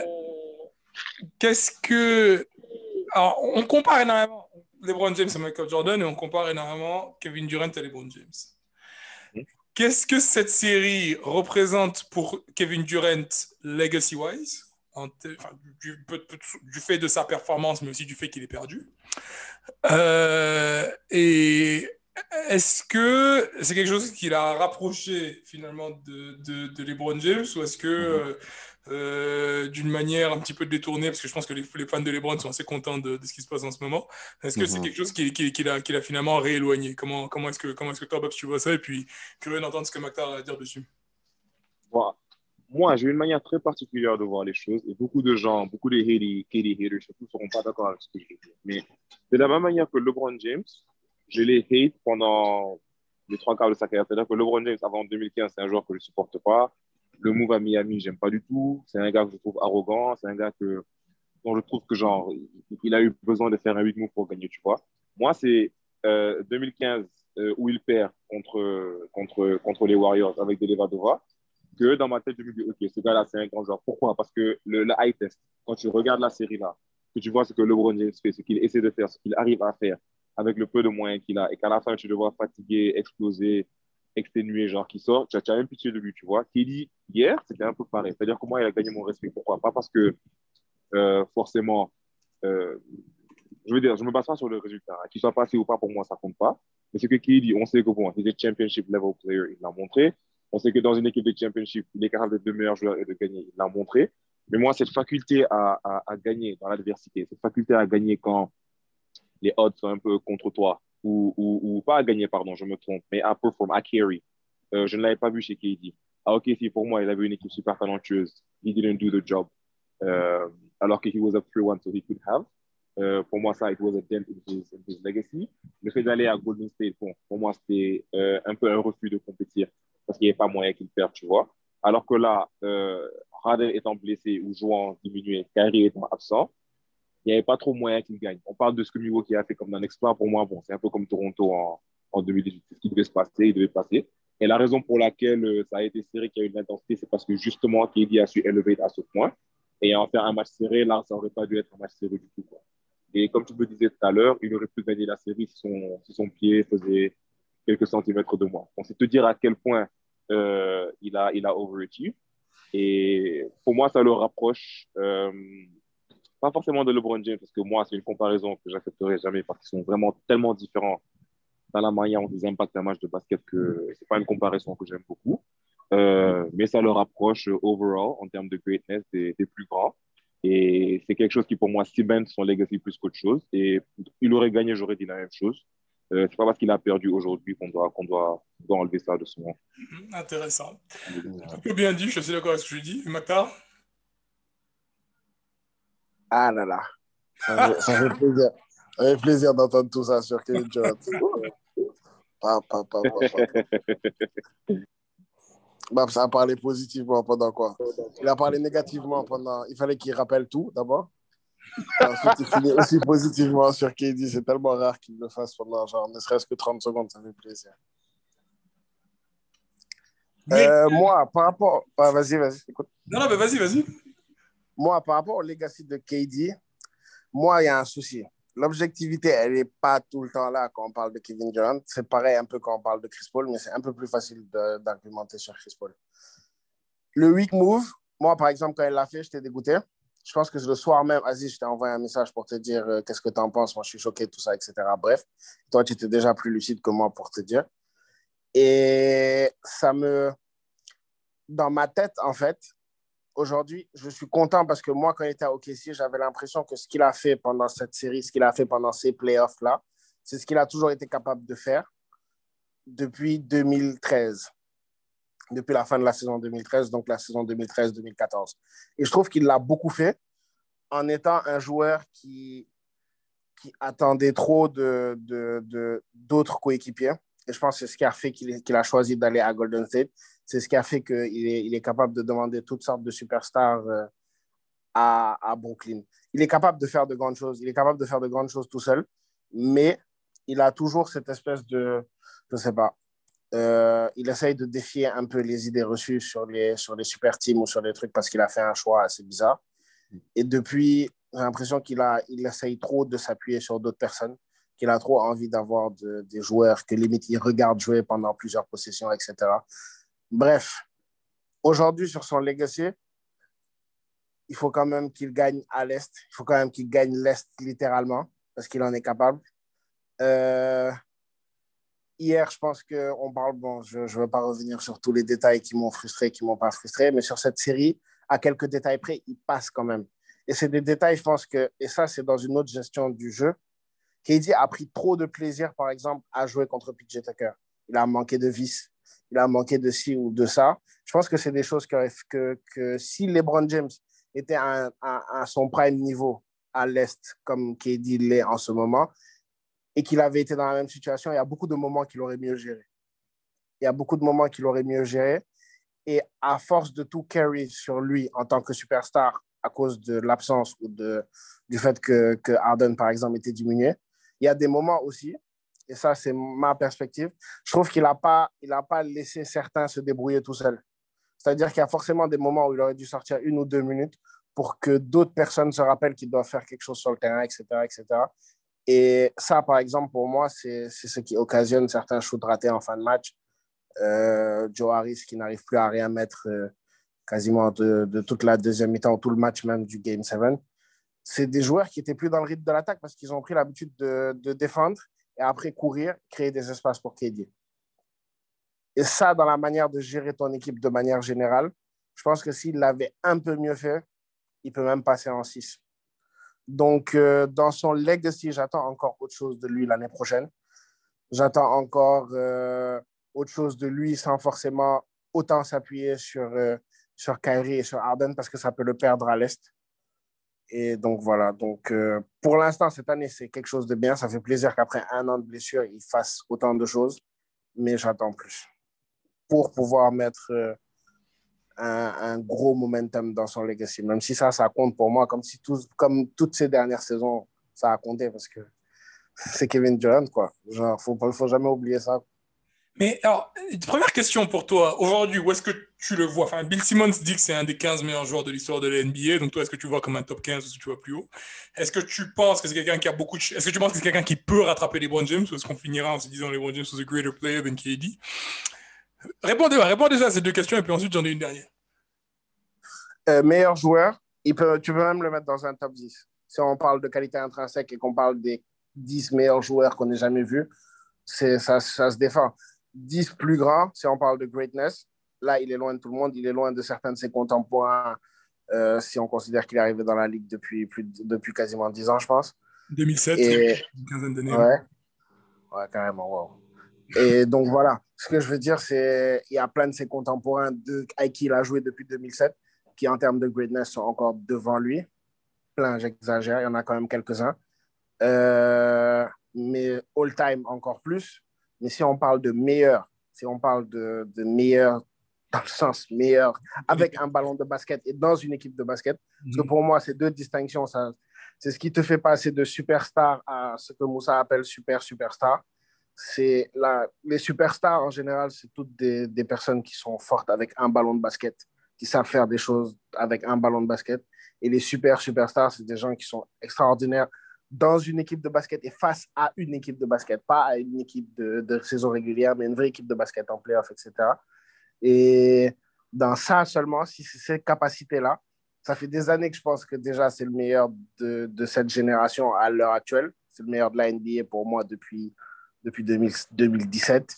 Qu'est-ce que. Alors, on compare énormément LeBron James et Michael Jordan, et on compare énormément Kevin Durant et LeBron James. Qu'est-ce que cette série représente pour Kevin Durant legacy-wise, enfin, du, fait de sa performance, mais aussi du fait qu'il est perdu? Euh, Et est-ce que c'est quelque chose qui l'a rapproché finalement de, de, de LeBron James, ou est-ce que euh, euh, d'une manière un petit peu détournée, parce que je pense que les, les fans de LeBron sont assez contents de, de ce qui se passe en ce moment, est-ce que c'est Mhm. quelque chose qui, qui, qui l'a, finalement rééloigné? Comment, comment est-ce que, comment est-ce que toi, Babs, tu vois ça? Et puis, curieux d'entendre ce que Maktar a à dire dessus. Moi, moi, j'ai une manière très particulière de voir les choses et beaucoup de gens, beaucoup de KD haters surtout, ne seront pas d'accord avec ce que je veux dire. Mais de la même manière que LeBron James, je l'ai hate pendant les trois quarts de sa carrière. C'est-à-dire que LeBron James, avant 2015, c'est un joueur que je ne supporte pas. Le move à Miami, j'aime pas du tout. C'est un gars que je trouve arrogant. C'est un gars que, dont je trouve que, genre, il a eu besoin de faire un big move pour gagner, tu vois. Moi, c'est euh, 2015 euh, où il perd contre, contre, contre les Warriors avec Delevadova que dans ma tête, je me dis, OK, ce gars-là, c'est un grand joueur. Pourquoi? Parce que le, high test, quand tu regardes la série là, que tu vois ce que LeBron James fait, ce qu'il essaie de faire, ce qu'il arrive à faire avec le peu de moyens qu'il a, et qu'à la fin, tu le vois fatigué, exploser, exténué, genre qui sort, tu as, même pitié de lui, tu vois. Kelly, hier, c'était un peu pareil. C'est-à-dire que moi, il a gagné mon respect. Pourquoi? Pas parce que euh, forcément, euh, je veux dire, je me base pas sur le résultat. hein. Qu'il soit passé ou pas, pour moi, ça compte pas. Mais ce que Kelly, on sait que bon, il est championship level player, il l'a montré. On sait que dans une équipe de championship, il est capable d'être le meilleur joueur et de gagner, il l'a montré. Mais moi, cette faculté à, à gagner dans l'adversité, cette faculté à gagner quand les odds sont un peu contre toi, ou, ou, ou pas à gagner, pardon, je me trompe, mais à perform, à carry. Euh, je ne l'avais pas vu chez KD. Ah, ok, si pour moi, il avait une équipe super talentueuse. He didn't do the job. Euh, alors que he was a free one, so he could have. Euh, pour moi, ça, it was a dent in his, his legacy. Le fait d'aller à Golden State, bon, pour moi, c'était un peu un refus de compétir parce qu'il n'y avait pas moyen qu'il perde, tu vois. Alors que là, Harden étant blessé ou jouant diminué, Kyrie étant absent, il n'y avait pas trop moyen qu'il gagne. On parle de ce que Milwaukee a fait comme un exploit. Pour moi, bon, c'est un peu comme Toronto en, en 2018. C'est ce qui devait se passer, il devait passer. Et la raison pour laquelle euh, ça a été serré, qu'il y a eu de l'intensité, c'est parce que justement, KD a su élever à ce point. Et en faire un match serré, là, ça n'aurait pas dû être un match serré du tout. Et comme tu me disais tout à l'heure, il aurait pu gagner la série si son, pied faisait quelques centimètres de moins. Donc, c'est te dire à quel point euh, il a, il. Et pour moi, ça le rapproche, euh, pas forcément de LeBron James, parce que moi, c'est une comparaison que j'accepterai jamais parce qu'ils sont vraiment tellement différents dans la manière dont ils impactent un match de basket que c'est pas une comparaison que j'aime beaucoup. Euh, mais ça le rapproche euh, overall en termes de greatness des, des plus grands. Et c'est quelque chose qui, pour moi, ciment son legacy plus qu'autre chose. Et il aurait gagné, j'aurais dit la même chose. Euh, c'est pas parce qu'il a perdu aujourd'hui qu'on doit, qu'on doit, qu'on doit enlever ça de son nom. Mhm, Intéressant. Un peu bien dit, je suis d'accord avec ce que je dis. Maktar? Ah là là. Ça fait, ça fait plaisir. Ça fait plaisir d'entendre tout ça sur Kevin Durant. Pas, pas, pas, pas, pas. Babs a parlé positivement pendant quoi? Il a parlé négativement pendant. Il fallait qu'il rappelle tout d'abord. Ensuite, il finit aussi positivement sur KD. C'est tellement rare qu'il le fasse pendant genre ne serait-ce que 30 secondes. Ça fait plaisir. Euh, moi, par rapport. Ah, vas-y, vas-y. écoute. Non, non, mais vas-y, vas-y. Moi, par rapport au legacy de KD, moi, il y a un souci. L'objectivité, elle n'est pas tout le temps là quand on parle de Kevin Durant. C'est pareil un peu quand on parle de Chris Paul, mais c'est un peu plus facile d'argumenter sur Chris Paul. Le weak move, moi, par exemple, quand il l'a fait, j'étais dégoûté. Je pense que le soir même, Aziz, je t'ai envoyé un message pour te dire euh, qu'est-ce que tu en penses? Moi, je suis choqué, tout ça, etc. Bref, toi, tu étais déjà plus lucide que moi pour te dire. Et ça me. Dans ma tête, en fait, aujourd'hui, je suis content parce que moi, quand il était à OKC, j'avais l'impression que ce qu'il a fait pendant cette série, ce qu'il a fait pendant ces playoffs-là, c'est ce qu'il a toujours été capable de faire depuis 2013. Depuis la fin de la saison 2013, donc la saison 2013-2014. Et je trouve qu'il l'a beaucoup fait en étant un joueur qui, qui attendait trop de, de, de- d'autres coéquipiers. Et je pense que c'est ce qui a fait qu'il a choisi d'aller à Golden State. C'est ce qui a fait qu'il est, capable de demander toutes sortes de superstars euh, à, Brooklyn. Il est capable de faire de grandes choses. Il est capable de faire de grandes choses tout seul. Mais il a toujours cette espèce de, je sais pas, euh, il essaye de défier un peu les idées reçues sur les, sur les super teams ou sur les trucs parce qu'il a fait un choix assez bizarre. Et depuis, j'ai l'impression qu'il a, il essaye trop de s'appuyer sur d'autres personnes, qu'il a trop envie d'avoir de- des joueurs que limite il regarde jouer pendant plusieurs possessions, etc. Bref, aujourd'hui sur son legacy, il faut quand même qu'il gagne à l'Est. Il faut quand même qu'il gagne l'Est littéralement parce qu'il en est capable. Euh, hier, je pense qu'on parle, bon, je ne veux pas revenir sur tous les détails qui m'ont frustré, qui ne m'ont pas frustré, mais sur cette série, à quelques détails près, il passe quand même. Et c'est des détails, je pense que, et ça, c'est dans une autre gestion du jeu. KD a pris trop de plaisir, par exemple, à jouer contre PJ Tucker. Il a manqué de vis, il a manqué de ci ou de ça. Je pense que c'est des choses que, que, que si LeBron James était à, son prime niveau à l'Est, comme KD l'est en ce moment, et qu'il avait été dans la même situation, il y a beaucoup de moments qu'il aurait mieux géré. Il y a beaucoup de moments qu'il aurait mieux géré. Et à force de tout carry sur lui en tant que superstar, à cause de l'absence ou de, du fait que, que Harden, par exemple, était diminué, il y a des moments aussi, et ça, c'est ma perspective, je trouve qu'il n'a pas, pas laissé certains se débrouiller tout seul. C'est-à-dire qu'il y a forcément des moments où il aurait dû sortir une ou deux minutes pour que d'autres personnes se rappellent qu'ils doivent faire quelque chose sur le terrain, etc. etc. Et ça, par exemple, pour moi, c'est ce qui occasionne certains shoots ratés en fin de match. Euh, Joe Harris qui n'arrive plus à rien mettre euh, quasiment de, toute la deuxième mi-temps, tout le match même du Game 7. C'est des joueurs qui étaient plus dans le rythme de l'attaque parce qu'ils ont pris l'habitude de, de défendre et après courir, créer des espaces pour KD. Et ça, dans la manière de gérer ton équipe de manière générale, je pense que s'il l'avait un peu mieux fait, il peut même passer en 6. Donc, euh, dans son legacy, j'attends encore autre chose de lui l'année prochaine. J'attends encore euh, autre chose de lui sans forcément autant s'appuyer sur, euh, sur Kyrie et sur Harden parce que ça peut le perdre à l'Est. Et donc, voilà. Donc, euh, pour l'instant, cette année, c'est quelque chose de bien. Ça fait plaisir qu'après un an de blessure, il fasse autant de choses. Mais j'attends plus pour pouvoir mettre euh, un, gros momentum dans son legacy. Même si ça, ça compte pour moi, comme, si tout, comme toutes ces dernières saisons, ça a compté parce que c'est Kevin Durant, quoi. Genre, faut, faut jamais oublier ça. Mais alors, première question pour toi. Aujourd'hui, où est-ce que tu le vois? Bill Simmons dit que c'est un des 15 meilleurs joueurs de l'histoire de la NBA. Donc, toi, est-ce que tu le vois comme un top 15 ou que tu vois plus haut? Est-ce que tu penses que c'est quelqu'un qui a beaucoup. Est-ce que tu penses que c'est quelqu'un qui peut rattraper LeBron James ou est-ce qu'on finira en se disant LeBron James was a greater player than KD Répondez, réponds déjà à ces deux questions et puis ensuite, j'en ai une dernière. Euh, meilleur joueur, tu peux même le mettre dans un top 10. Si on parle de qualité intrinsèque et qu'on parle des 10 meilleurs joueurs qu'on ait jamais vus, ça se défend. 10 plus grands, si on parle de greatness, là, il est loin de tout le monde, il est loin de certains de ses contemporains, euh, si on considère qu'il est arrivé dans la ligue depuis, plus de- depuis quasiment 10 ans, je pense. 2007, Et- une quinzaine d'années. Ouais. Ouais, carrément, wow. Et donc voilà, ce que je veux dire, c'est il y a plein de ses contemporains de, avec qui il a joué depuis 2007 qui, en termes de greatness, sont encore devant lui. Plein, j'exagère, il y en a quand même quelques-uns. Euh, mais all-time encore plus. Mais si on parle de meilleur, si on parle de, de meilleur dans le sens meilleur avec un ballon de basket et dans une équipe de basket, parce que pour moi, ces deux distinctions, ça, c'est ce qui te fait passer de superstar à ce que Moussa appelle super superstar. C'est la, les superstars en général, c'est toutes des, des personnes qui sont fortes avec un ballon de basket, qui savent faire des choses avec un ballon de basket. Et les super superstars, c'est des gens qui sont extraordinaires dans une équipe de basket et face à une équipe de basket, pas à une équipe de, saison régulière, mais une vraie équipe de basket en playoff, etc. Et dans ça seulement, si c'est ces capacités-là, ça fait des années que je pense que déjà c'est le meilleur de, cette génération à l'heure actuelle. C'est le meilleur de la NBA pour moi depuis, depuis 2000 2017.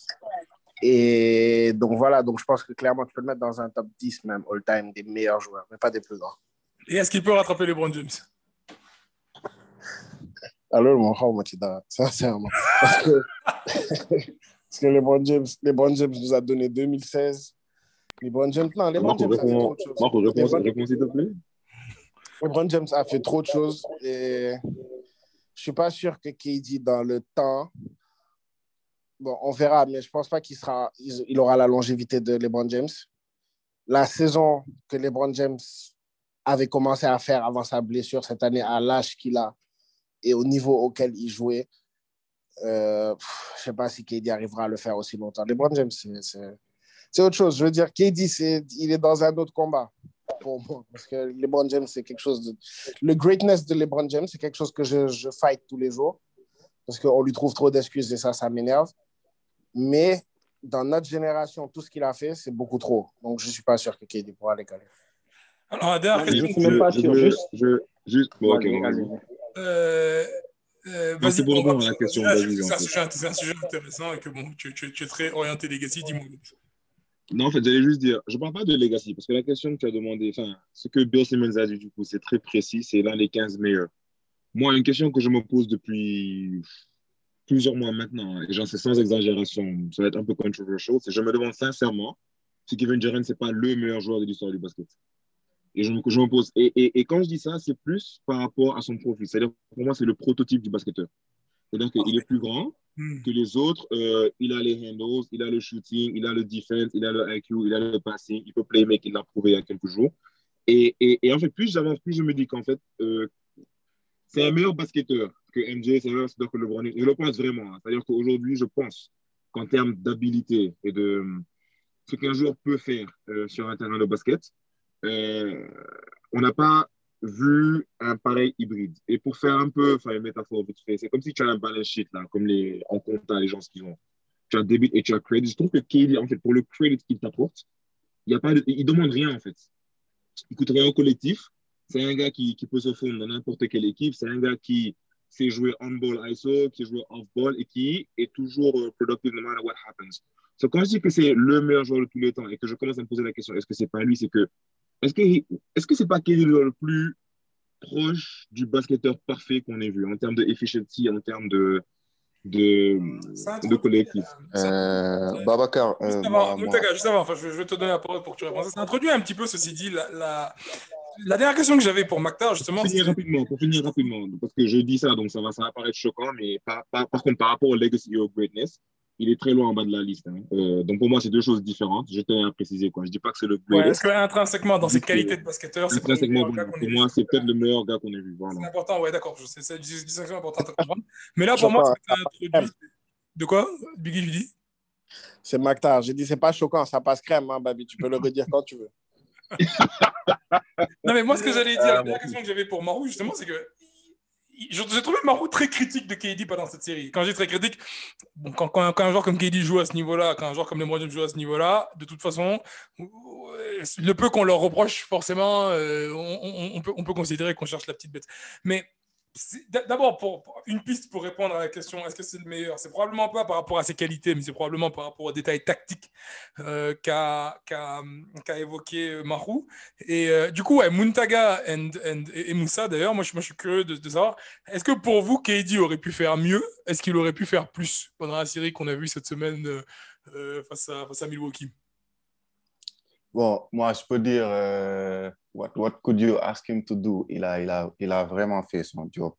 Et donc voilà, donc je pense que clairement tu peux le mettre dans un top 10 même all-time des meilleurs joueurs, mais pas des plus grands. Et est-ce qu'il peut rattraper LeBron James? Alors, mon tu dis, sincèrement. Parce que, parce que LeBron James, LeBron James nous a donné 2016. LeBron James, non, LeBron James a fait trop de choses. Marco, réponds, s'il te plaît. LeBron James a fait trop de choses et je suis pas sûr que KD dans le temps, bon, on verra, mais je pense pas qu'il sera, il aura la longévité de LeBron James. La saison que LeBron James avait commencé à faire avant sa blessure cette année, à l'âge qu'il a et au niveau auquel il jouait, euh, pff, je sais pas si KD arrivera à le faire aussi longtemps. LeBron James, c'est- autre chose. Je veux dire, KD, il est dans un autre combat pour moi. Parce que LeBron James, c'est quelque chose de. Le greatness de LeBron James, c'est quelque chose que je, je fight tous les jours. Parce qu'on lui trouve trop d'excuses et ça, ça m'énerve. Mais dans notre génération, tout ce qu'il a fait, c'est beaucoup trop. Donc, je ne suis pas sûr que KD pourra les caler. Alors, Je question. suis même pas sûr, je, juste- je, juste, bon, ok, Vas-y, vas-y. vas-y. Euh, euh, Non, c'est la question Ah, C'est un, sujet- c'est un sujet intéressant et que bon, tu, tu- tu es très orienté legacy, dis-moi. Non, en fait, j'allais juste dire, je parle pas de legacy, parce que la question que tu as demandé, enfin, ce que Bill Simmons a dit, du coup, c'est très précis, c'est l'un des 15 meilleurs. Moi, une question que je me pose depuis plusieurs mois maintenant, hein, et j'en sais sans exagération, ça va être un peu controversial, c'est je me demande sincèrement si Kevin Durant, c'est pas le meilleur joueur de l'histoire du basket. Et je me, je me pose, et, et, et quand je dis ça, c'est plus par rapport à son profil. C'est-à-dire, pour moi, c'est le prototype du basketteur. C'est-à-dire qu'il est plus grand, Hmm. que les autres, euh, il a les handles, il a le shooting, il a le defense, il a le IQ, il a le passing, il peut playmaker, il l'a prouvé il y a quelques jours. Et en fait, plus j'avance, plus je me dis qu'en fait, euh, c'est un meilleur basketteur que MJ, c'est un meilleur basketteur que LeBron. Je le pense vraiment. hein. C'est-à-dire qu'aujourd'hui, je pense qu'en termes d'habilité et de ce qu'un joueur peut faire euh, sur un terrain de basket, euh, on n'a pas vu un pareil hybride. Et pour faire un peu, enfin, une métaphore vite fait, c'est comme si tu as un balance sheet, là, comme les, en comptant les gens ce qu'ils ont. Tu as débit et tu as credit. Je trouve que KD, en fait, pour le credit qu'il t'apporte, il il demande rien, en fait. Il coûte rien au collectif. C'est un gars qui, qui peut se fondre dans n'importe quelle équipe. C'est un gars qui sait jouer on-ball ISO, qui joue off-ball et qui est toujours euh, productive no matter what happens. So, quand je dis que c'est le meilleur joueur de tous les temps et que je commence à me poser la question, est-ce que c'est pas lui, c'est que est-ce que est-ce que c'est pas KD le le plus proche du basketteur parfait qu'on ait vu en termes de efficiency, en termes de de, collectif? Euh, Babacar, euh, Juste moi- avant, moi- Moutaga, juste avant, enfin, je, je vais te donner la parole pour que tu répondes. Ça introduit un petit peu, ceci dit, la, la, la dernière question que j'avais pour Maktar, justement. Pour finir rapidement, pour finir rapidement, parce que je dis ça, donc ça va, ça va paraître choquant, mais par, par, par contre, par rapport au legacy et au greatness, il est très loin en bas de la liste. hein. Euh, donc pour moi, c'est deux choses différentes. Je tenais à préciser. Quoi. Je dis pas que c'est le Ouais, greatest. Est-ce qu'intrinsèquement, dans ses qualités euh, de basketteur, c'est pour vu moi, c'est peut-être le meilleur gars qu'on ait vu. Voilà. C'est important, ouais, d'accord. je sais, C'est une distinction importante à comprendre. Mais là, pour moi, sais ce que tu as introduit. De quoi, Biggie, je dis? C'est Mactar. J'ai dit, c'est pas choquant, ça passe crème, hein, Babi. Tu peux le redire quand tu veux. Non, mais moi, ce que j'allais dire, Ah, la bon. question que j'avais pour Marou, justement, c'est que j'ai j'ai trouvé Marou très critique de KD pendant cette série. Quand dis très critique, quand, quand- un joueur comme KD joue à ce niveau-là, quand un joueur comme LeBron joue à ce niveau-là, de toute façon, le peu qu'on leur reproche, forcément, euh, on, on- peut, on peut considérer qu'on cherche la petite bête. Mais d'abord, pour, une piste pour répondre à la question est-ce que c'est le meilleur? C'est probablement pas par rapport à ses qualités, mais c'est probablement par rapport aux détails tactiques euh, qu'a qu'a- qu'a évoqué euh, Mahou. Et euh, du coup, ouais, Muntaga and- and- et, Moussa, d'ailleurs, moi, moi, je suis curieux de, savoir est-ce que pour vous, KD aurait pu faire mieux? Est-ce qu'il aurait pu faire plus pendant la série qu'on a vue cette semaine euh, face, à, face à Milwaukee? Bon, moi, je peux dire, what, what could you ask him to do? Il a, il a, il a vraiment fait son job.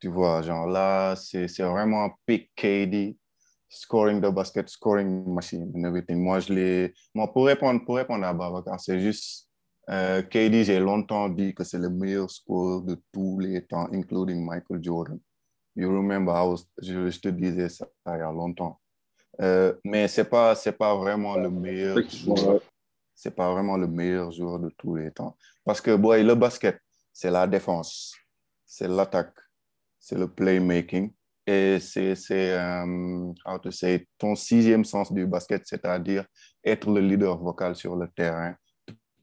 Tu vois, genre là, c'est vraiment pick KD. scoring the basket, scoring machine and everything. Moi, je l'ai. Moi, pour répondre, pour répondre à Babacar, c'est juste. Euh, KD, j'ai longtemps dit que c'est le meilleur score de tous les temps, including Michael Jordan. You remember, I was- je, je te disais ça il y a longtemps. Euh, mais c'est pas, c'est pas vraiment le meilleur joueur. C'est pas vraiment le meilleur joueur de tous les temps. Parce que, boy, le basket, c'est la défense, c'est l'attaque, c'est le playmaking. Et c'est, c'est how to say, ton sixième sens du basket, c'est-à-dire être le leader vocal sur le terrain,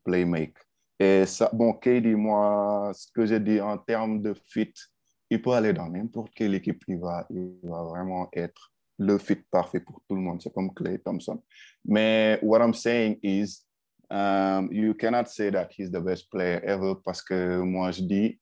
playmake. Et ça, bon, KD, moi, ce que j'ai dit en termes de fit, il peut aller dans n'importe quelle équipe, il va, il va vraiment être le fit parfait pour tout le monde. C'est comme Clay Thompson. Mais what I'm saying is, um, you cannot say that he's the best player ever parce que moi, je dis,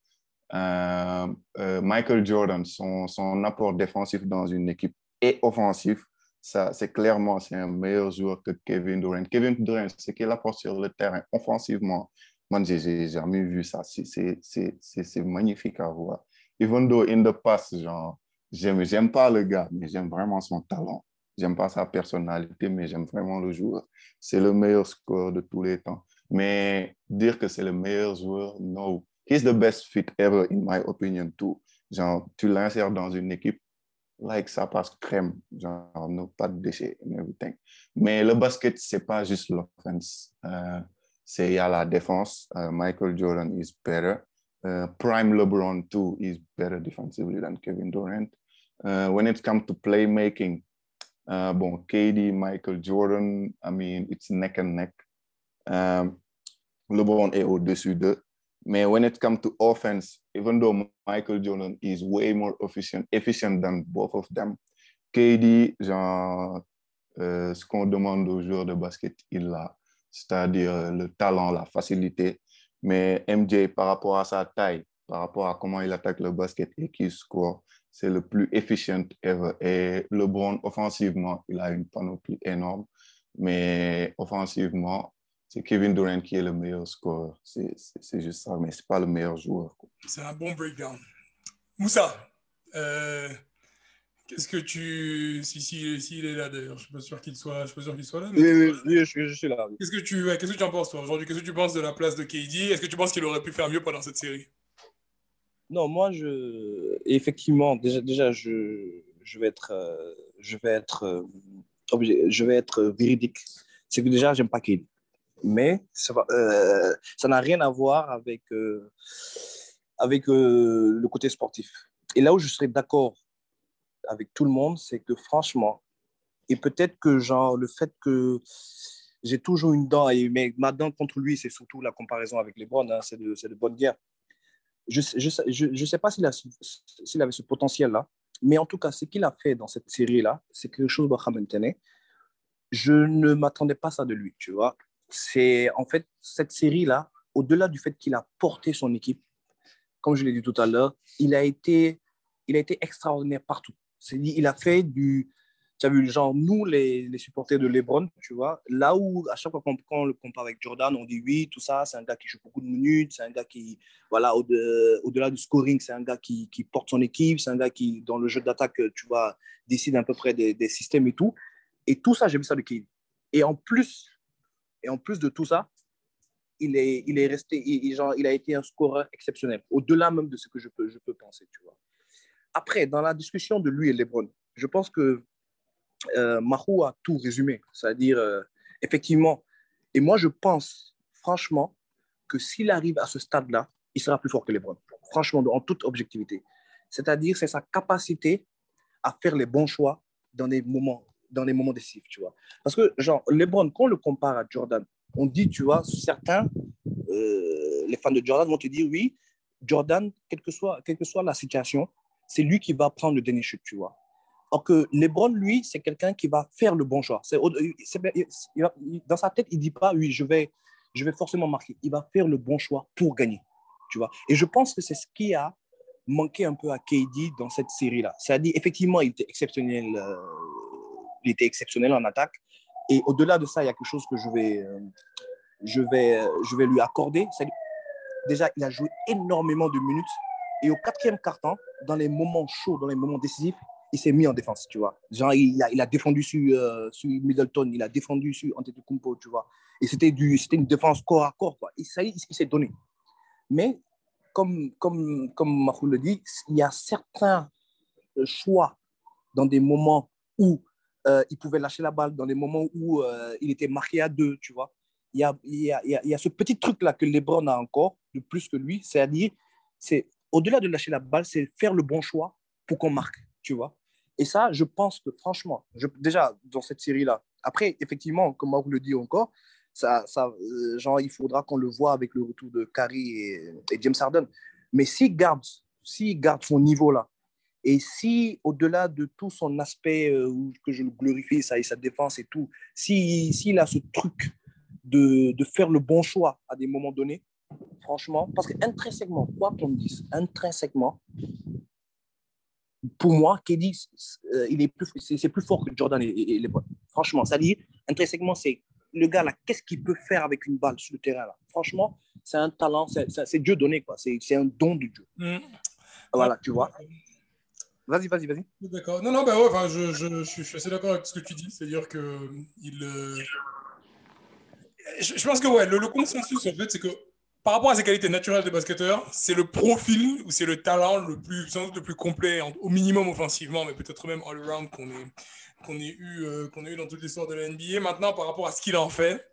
euh, euh, Michael Jordan, son, son apport défensif dans une équipe et offensif, ça, c'est clairement un meilleur joueur que Kevin Durant. Kevin Durant, ce qu'il apporte sur le terrain offensivement, moi, j'ai jamais vu ça. C'est- magnifique à voir. Even though in the past, genre, j'aime pas le gars, mais j'aime vraiment son talent. J'aime pas sa personnalité, mais j'aime vraiment le joueur. C'est le meilleur score de tous les temps. Mais dire que c'est le meilleur joueur, no. He's the best fit ever, in my opinion, too. Genre, tu l'insères dans une équipe, like ça passe crème, genre, no, pas de déchets everything. Mais le basket, c'est pas juste l'offense. Euh, c'est il y a la défense. Euh, Michael Jordan is better. Uh, prime LeBron too is better defensively than Kevin Durant. Uh, when it comes to playmaking, uh, bon, KD, Michael Jordan, I mean, it's neck and neck. Um, LeBron est au-dessus d'eux. Mais when it comes to offense, even though Michael Jordan is way more efficient, efficient than both of them, KD, genre, euh, ce qu'on demande aux joueurs de basket, il l'a. C'est-à-dire euh, le talent, la facilité. Mais MJ, par rapport à sa taille, par rapport à comment il attaque le basket et qu'il score, c'est le plus efficient ever. Et LeBron, offensivement, il a une panoplie énorme. Mais offensivement, c'est Kevin Durant qui est le meilleur scoreur. C'est juste ça, mais c'est pas le meilleur joueur. C'est un bon breakdown. Moussa, euh, qu'est-ce que tu. Si, si, s'il est là d'ailleurs, je suis pas sûr qu'il soit, je suis pas sûr qu'il soit là. mais- Oui, oui, oui, je, je suis là. oui. Qu'est-ce que tu, ouais, qu'est-ce que tu en penses toi aujourd'hui? Qu'est-ce que tu penses de la place de KD Est-ce que tu penses qu'il aurait pu faire mieux pendant cette série? Non, moi, je... effectivement, déjà, déjà je, je vais être, euh, je vais être, euh, je vais être véridique. C'est que déjà, j'aime pas Kane. Mais euh, ça n'a rien à voir avec, avec le côté sportif. Et là où je serais d'accord avec tout le monde, c'est que franchement, et peut-être que genre, le fait que j'ai toujours une dent, et, mais ma dent contre lui, c'est surtout la comparaison avec les hein, c'est de, c'est de bonne guerre je ne sais pas s'il avait ce potentiel-là, mais en tout cas, ce qu'il a fait dans cette série-là, c'est quelque chose de. Je ne m'attendais pas à ça de lui, tu vois. C'est en fait cette série-là, au-delà du fait qu'il a porté son équipe, comme je l'ai dit tout à l'heure, il a été, il a été extraordinaire partout. Il a fait du, tu as vu, genre nous les, les supporters de LeBron, tu vois, là où à chaque fois qu'on on le compare avec Jordan, on dit oui, tout ça, c'est un gars qui joue beaucoup de minutes, c'est un gars qui, voilà, de- au-delà du scoring, c'est un gars qui, qui porte son équipe, c'est un gars qui, dans le jeu d'attaque, tu vois, décide à peu près des, des systèmes et tout. Et tout ça, j'ai vu ça de Kane. Et en plus, et en plus de tout ça, il est, il est resté, genre, il a été un scoreur exceptionnel, au-delà même de ce que je peux, je peux penser, tu vois. Après, dans la discussion de lui et LeBron, je pense que euh, Mahou a tout résumé. C'est-à-dire, euh, effectivement, et moi je pense, franchement, que s'il arrive à ce stade-là, il sera plus fort que LeBron. Franchement, en toute objectivité. C'est-à-dire, c'est sa capacité à faire les bons choix dans les moments, dans les moments décisifs, tu vois. Parce que, genre, LeBron, quand on le compare à Jordan, on dit, tu vois, certains, euh, les fans de Jordan vont te dire, oui, Jordan, quelle que soit, quelle que soit la situation, c'est lui qui va prendre le dernier chute, tu vois. Or que LeBron, lui, c'est quelqu'un qui va faire le bon choix. C'est, dans sa tête, il dit pas, oui, je vais, je vais forcément marquer. Il va faire le bon choix pour gagner, tu vois. Et je pense que c'est ce qui a manqué un peu à KD dans cette série-là. C'est-à-dire, effectivement, il était exceptionnel, euh, il était exceptionnel en attaque. Et au-delà de ça, il y a quelque chose que je vais, euh, je vais, euh, je vais lui accorder. Déjà, il a joué énormément de minutes. Et au quatrième quart-temps, dans les moments chauds, dans les moments décisifs, il s'est mis en défense, tu vois. Genre, il a, il a défendu sur, euh, sur Middleton, il a défendu sur Antetokounmpo, tu vois. Et c'était une défense corps à corps, quoi. Et ça, il, il s'est donné. Mais comme, comme, comme Mahou le dit, il y a certains euh, choix dans des moments où euh, il pouvait lâcher la balle, dans des moments où il était marqué à deux, tu vois. Il y a, il y a, il y a, il y a ce petit truc-là que LeBron a encore, de plus que lui, c'est-à-dire, c'est au-delà de lâcher la balle, c'est faire le bon choix pour qu'on marque, tu vois. Et ça, je pense que franchement, déjà dans cette série-là, après, effectivement, comme Mahou le dit encore, ça, ça, euh, genre, il faudra qu'on le voit avec le retour de Curry et, James Harden. Mais s'il garde, s'il garde son niveau là, et si au-delà de tout son aspect euh, que je glorifie, ça et sa défense et tout, si s'il a ce truc de, faire le bon choix à des moments donnés, franchement, parce que intrinsèquement, quoi qu'on dise, intrinsèquement, pour moi, KD, euh, il est plus, c'est c'est plus fort que Jordan et, et- et LeBron. Franchement, ça dit intrinsèquement, c'est le gars là, qu'est-ce qu'il peut faire avec une balle sur le terrain là? Franchement, c'est un talent, c'est Dieu donné quoi. C'est un don de Dieu. Hmm. Voilà, tu vois. Vas-y, vas-y, vas-y. D'accord. Non, non, bah ouais, enfin, je, suis je suis assez d'accord avec ce que tu dis. C'est-à-dire que il. euh, Je, je pense que ouais, le, le consensus en fait, c'est que par rapport à ses qualités naturelles de basketteur, c'est le profil ou c'est le talent le plus, sans doute le plus complet, au minimum offensivement, mais peut-être même all-around qu'on ait, eu, euh, qu'on ait eu dans toute l'histoire de la NBA. Maintenant, par rapport à ce qu'il en fait,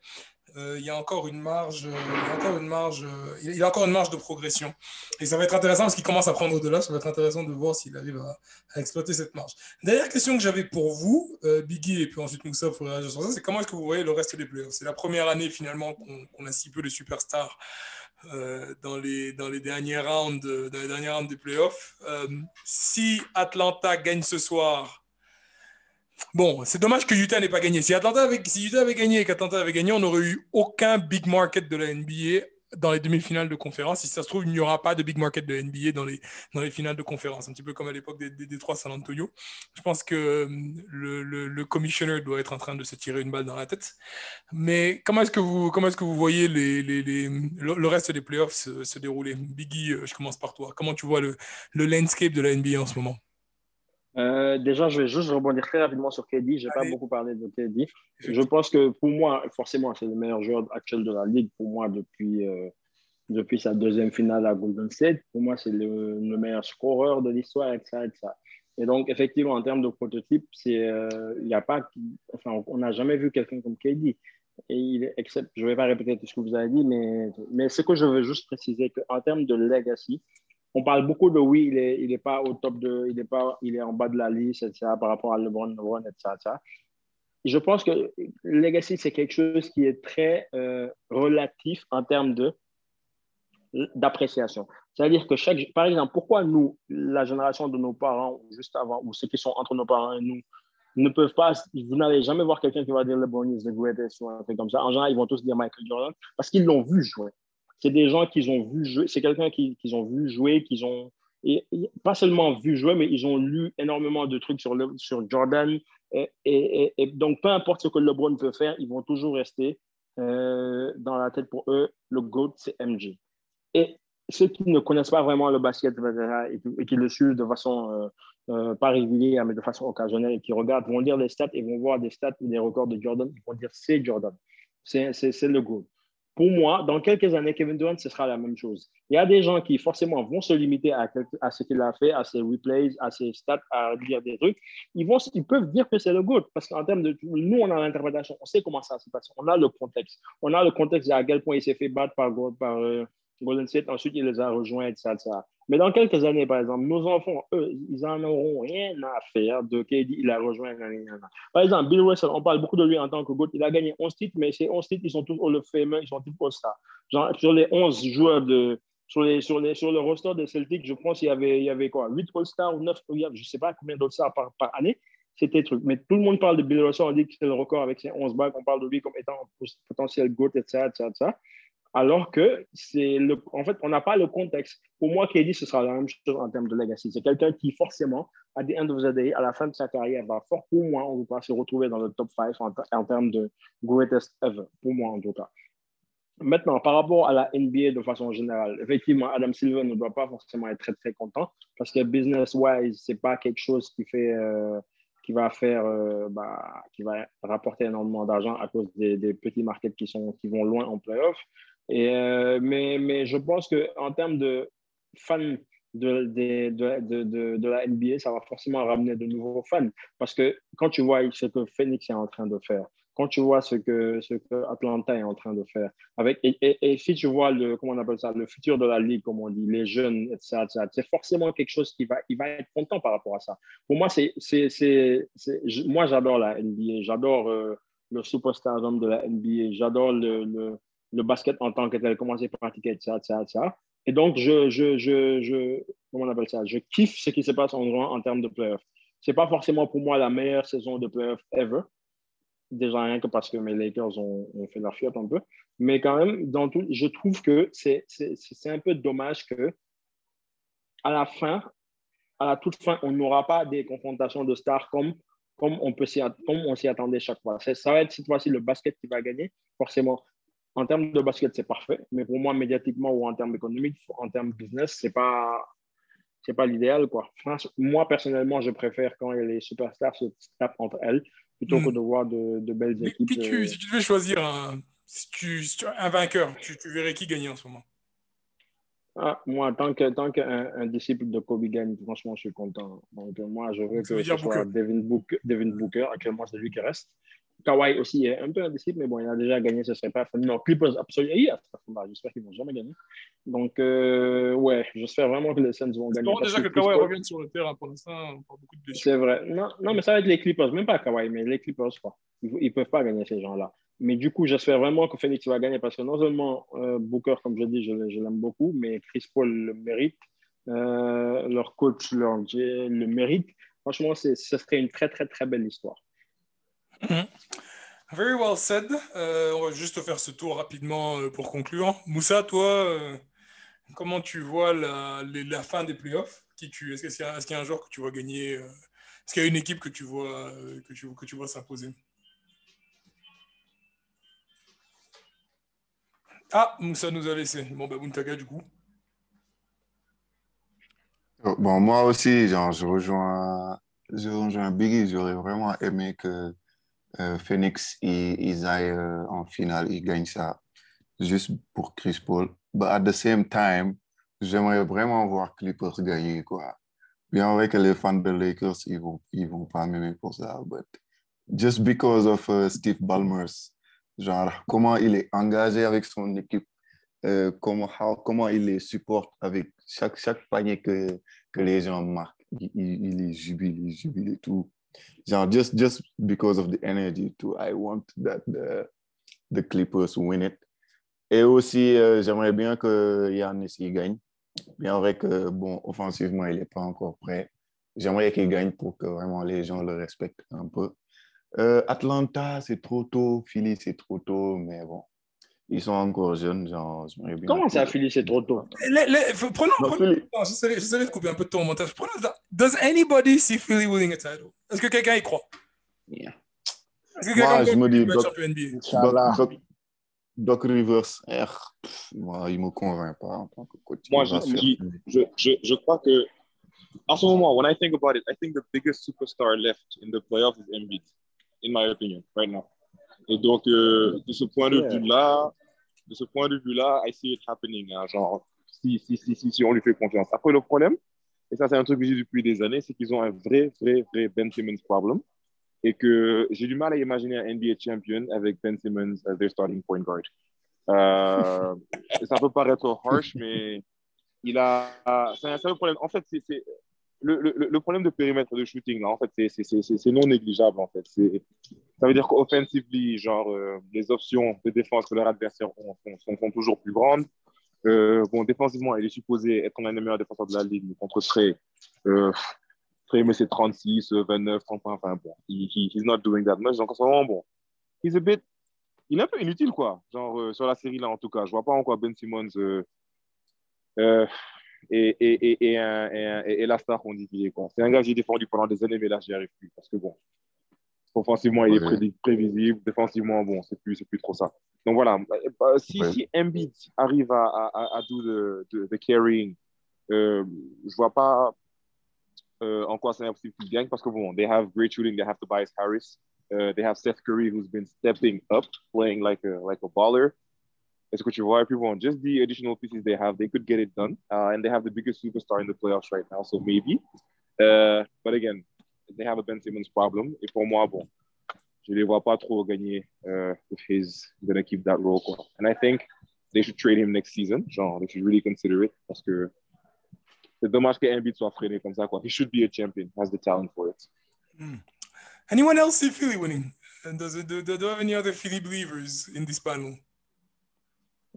euh, il y a encore une marge, de progression. Et ça va être intéressant parce qu'il commence à prendre de là. Ça va être intéressant de voir s'il arrive à, exploiter cette marge. Dernière question que j'avais pour vous, euh, Biggie, et puis ensuite Moussa pour réagir sur ça, c'est comment est-ce que vous voyez le reste des playoffs? C'est la première année finalement qu'on a si peu de superstars euh, dans, les, dans les derniers rounds, dans les derniers rounds des playoffs. Euh, si Atlanta gagne ce soir, bon, c'est dommage que Utah n'ait pas gagné. Si Atlanta avait, si Utah avait gagné et qu'Atlanta avait gagné, on n'aurait eu aucun big market de la NBA dans les demi-finales de conférence. Si ça se trouve, il n'y aura pas de big market de NBA dans les, dans les finales de conférence, un petit peu comme à l'époque des, des, des 3 San Antonio. Je pense que euh, le, le, le commissioner doit être en train de se tirer une balle dans la tête. Mais comment est-ce que vous, comment est-ce que vous voyez les, les, le, le reste des playoffs se, se dérouler? Biggie, euh, je commence par toi. Comment tu vois le landscape de la NBA en ce moment? Euh, déjà, je vais juste rebondir très rapidement sur KD. Je n'ai pas beaucoup parlé de KD. Je pense que pour moi, forcément, c'est le meilleur joueur actuel de la ligue pour moi depuis, euh, depuis sa deuxième finale à Golden State. Pour moi, c'est le, le meilleur scoreur de l'histoire, etc., etc. Et donc, effectivement, en termes de prototype, c'est, euh, il y a pas, enfin, on n'a jamais vu quelqu'un comme KD. Et il est, except, je ne vais pas répéter tout ce que vous avez dit, mais, mais ce que je veux juste préciser, qu'en termes de legacy, on parle beaucoup de oui, il n'est il est pas au top de, il est pas, il est en bas de la liste, etc., par rapport à LeBron, LeBron, etc., etc. Je pense que legacy, c'est quelque chose qui est très euh, relatif en termes de d'appréciation. C'est-à-dire que chaque, par exemple, pourquoi nous, la génération de nos parents, ou juste avant, ou ceux qui sont entre nos parents et nous, ne peuvent pas, vous n'allez jamais voir quelqu'un qui va dire LeBron is the greatest ou un truc comme ça. En général, ils vont tous dire Michael Jordan parce qu'ils l'ont vu jouer. C'est des gens qu'ils ont vu jouer, c'est quelqu'un qu'ils qui ont vu jouer, qu'ils ont, et, pas seulement vu jouer, mais ils ont lu énormément de trucs sur, sur Jordan. Et, et, donc, peu importe ce que LeBron peut faire, ils vont toujours rester euh, dans la tête pour eux. Le GOAT, c'est MJ. Et ceux qui ne connaissent pas vraiment le basket et, et qui le suivent de façon euh, euh, pas régulière, mais de façon occasionnelle, et qui regardent, vont lire les stats et vont voir des stats ou des records de Jordan, ils vont dire c'est Jordan, c'est le GOAT. Pour moi, dans quelques années, Kevin Durant, ce sera la même chose. Il y a des gens qui, forcément, vont se limiter à, ce qu'il a fait, à ses replays, à ses stats, à lire des trucs. Ils, vont, ils peuvent dire que c'est le GOAT, parce qu'en termes de. Nous, on a l'interprétation, on sait comment ça se passe, on a le contexte. On a le contexte à quel point il s'est fait battre par, par euh, Golden State, ensuite il les a rejoints, etc., etc. Mais dans quelques années, par exemple, nos enfants, eux, ils en auront rien à faire de KD, il a rejoint. Par exemple, Bill Russell, on parle beaucoup de lui en tant que GOAT. Il a gagné 11 titres, mais ces 11 titres, ils sont tous Hall of Famer, ils sont tous All-Star. Genre, sur les 11 joueurs de. Sur, les, sur, les, sur le roster des Celtics, je pense qu'il y avait, il y avait quoi 8 All-Stars ou 9, je ne sais pas combien d'All-Stars par, par année. C'était truc. Mais tout le monde parle de Bill Russell, on dit que c'est le record avec ses 11 bagues, on parle de lui comme étant potentiel GOAT, etc., etc., etc alors que c'est le, en fait, on n'a pas le contexte. Pour moi, KD, ce sera la même chose en termes de legacy. C'est quelqu'un qui, forcément, à the end of the day, à la fin de sa carrière, va fort pour moi, on va se retrouver dans le top 5 en, termes de greatest ever, pour moi en tout cas. Maintenant, par rapport à la NBA de façon générale, effectivement, Adam Silver ne doit pas forcément être très, très content parce que business-wise, c'est pas quelque chose qui fait, euh, qui va faire, euh, bah, qui va rapporter énormément d'argent à cause des, des petits markets qui, sont, qui vont loin en playoff. Euh, mais, mais je pense qu'en termes de fans de, de, de, de, la NBA, ça va forcément ramener de nouveaux fans. Parce que quand tu vois ce que Phoenix est en train de faire, quand tu vois ce que, ce que Atlanta est en train de faire, avec, et, et, si tu vois le, comment on appelle ça, le futur de la ligue, comme on dit, les jeunes, etc., etc., c'est forcément quelque chose qui va, il va être content par rapport à ça. Pour moi, c'est, c'est, moi, j'adore la NBA, j'adore euh, le superstardom de la NBA, j'adore le, le, basket en tant que tel, comment c'est pratiqué, etc., etc., etc. Et donc, je, je, je, comment on appelle ça, je kiffe ce qui se passe en, en termes de playoffs. C'est pas forcément pour moi la meilleure saison de playoffs ever, déjà rien que parce que mes Lakers ont, fait leur fiat un peu. Mais quand même, dans tout, je trouve que c'est un peu dommage que à la fin, à la toute fin, on n'aura pas des confrontations de stars comme, comme on peut comme on s'y attendait chaque fois. Ça va être cette fois-ci le basket qui va gagner. Forcément, en termes de basket, c'est parfait. Mais pour moi, médiatiquement ou en termes économiques, en termes business, c'est pas c'est pas l'idéal quoi. Moi personnellement, je préfère quand les superstars se tapent entre elles plutôt que de voir de, de belles Mais, équipes. euh, si tu devais choisir un, si tu, si tu- un vainqueur, tu, tu verrais qui gagner en ce moment? Ah, moi, tant que tant qu'un un disciple de Kobe gagne, franchement, je suis content. Donc, moi, je veux Ça que veut dire ce soit Booker. Devin Booker, Devin Booker. Actuellement, c'est lui qui reste. Kawhi aussi est un peu disciple, mais bon, il a déjà gagné, ce serait pas Non, Clippers, absolument. Hier, astaghfirullah, J'espère qu'ils vont jamais gagner. Donc, euh, ouais, j'espère vraiment que les Suns vont gagner. Parce déjà que Kawhi revienne sur le terrain pour l'instant, on parle beaucoup de blessures. C'est vrai. Non, non, mais ça va être les Clippers, même pas Kawhi, mais les Clippers, quoi. Ils ne peuvent pas gagner ces gens-là. Mais du coup, j'espère vraiment que Phoenix va gagner parce que non seulement euh, Booker, comme je dis, je, je l'aime beaucoup, mais Chris Paul le mérite. Euh, leur coach, leur G le mérite. Franchement, c'est- ce serait une très, très, très belle histoire. Very well said. Euh, on va juste faire ce tour rapidement euh, pour conclure. Moussa, toi, euh, comment tu vois la, fin des playoffs? Est-ce qu'il y, a- un joueur que tu vois gagner Est-ce qu'il y a une équipe que tu vois, que tu, vois s'imposer? Ah, Moussa nous a laissé. Bon, bah, Muntaga, du coup. Bon, moi aussi, je rejoins, je rejoins Biggie. J'aurais vraiment aimé que Phoenix, ils, ils aillent euh, en finale, ils gagnent ça juste pour Chris Paul. But at the same time, j'aimerais vraiment voir Clippers gagner, quoi. Bien vrai que les fans de Lakers, ils vont, ils vont pas m'aimer pour ça, but just because of euh, Steve Ballmer's, genre, comment il est engagé avec son équipe, euh, comment, comment il les supporte avec chaque, chaque panier que, que les gens marquent, il, il, il les jubile, il jubile et tout. Genre, just, just because of the energy too, I want that the, the Clippers win it. Et aussi, euh, j'aimerais bien que Giannis il gagne. Bien vrai que, bon, offensivement, il n'est pas encore prêt. J'aimerais qu'il gagne pour que vraiment les gens le respectent un peu. Euh, Atlanta, c'est trop tôt. Philly, c'est trop tôt. Mais bon, ils sont encore jeunes. Genre, bien. Comment ça, Philly, c'est trop tôt? Les- les- prenons, Non, prenons- Philly. non, j'essaie j'essaie de couper un peu de ton montage. Prenons, does anybody see Philly winning a title? Est-ce que quelqu'un y croit? Yeah. Est-ce que Moi, quelqu'un je me dis, Doc-. Doc, Doc- Doc Rivers, pff, moi, il me convainc pas en tant que coach. Moi, je dis- je, je, je crois que, en ce moment, when I think about it, I think the biggest superstar left in the playoffs is Embiid, in my opinion, right now. Et donc, euh, de ce point de vue-là, de ce point de vue-là, I see it happening. hein, genre, si, si, si, si, si on lui fait confiance. Après, le problème, et ça, c'est un truc que j'ai depuis des années, c'est qu'ils ont un vrai, vrai, vrai Ben Simmons problem. Et que j'ai du mal à imaginer un NBA champion avec Ben Simmons as their starting point guard. Euh, ça peut paraître harsh, mais il a. C'est un, c'est un problème. En fait, c'est. C'est- Le, le, problème de périmètre de shooting, là, en fait, c'est- c'est- c'est c'est- c'est non négligeable, en fait. C'est- Ça veut dire qu'offensively, genre, euh, les options de défense que leurs adversaires ont sont, sont- toujours plus grandes. Euh, bon, défensivement, il est supposé être l'un des meilleurs défenseurs de la ligue, mais contre Trey, euh, met ses 36, euh, 29, 30 points, enfin bon, he, he- he's not doing that much. Donc, en ce moment, bon, he's a bit, il est un peu inutile, quoi. Genre, euh, sur la série, là, en tout cas. Je vois pas en quoi Ben Simmons et, et, et, et, un- un- et- la star qu'on dit qu'il est, quoi. C'est un gars que j'ai défendu pendant des années, mais là, j'y arrive plus. Parce que, bon, offensivement, il est Ouais. prévisible. Défensivement, bon, c'est plus, plus trop ça. Donc voilà, Euh, si, Ouais. si Embiid arrive à, à, à- à do the, the, the carrying, euh, je vois pas euh, en quoi c'est impossible qu'ils gagnent parce que bon, they have great shooting, they have Tobias Harris, uh, they have Seth Curry who's been stepping up, playing like a, like a baller. Que tu vois? Et just the additional pieces they have, they could get it done. Uh, and they have the biggest superstar in the playoffs right now, so maybe. Uh, but again, they have a Ben Simmons problem. Pour moi, bon, je les vois pas trop gagner uh, if he's gonna keep that role. Quoi. And I think they should trade him next season. Genre, they should really consider it parce que c'est dommage que Embiid soit freiné comme ça. Quoi. He should be a champion, has the talent for it. Anyone else see Philly winning? And does it, do, do, do have any other Philly believers in this panel?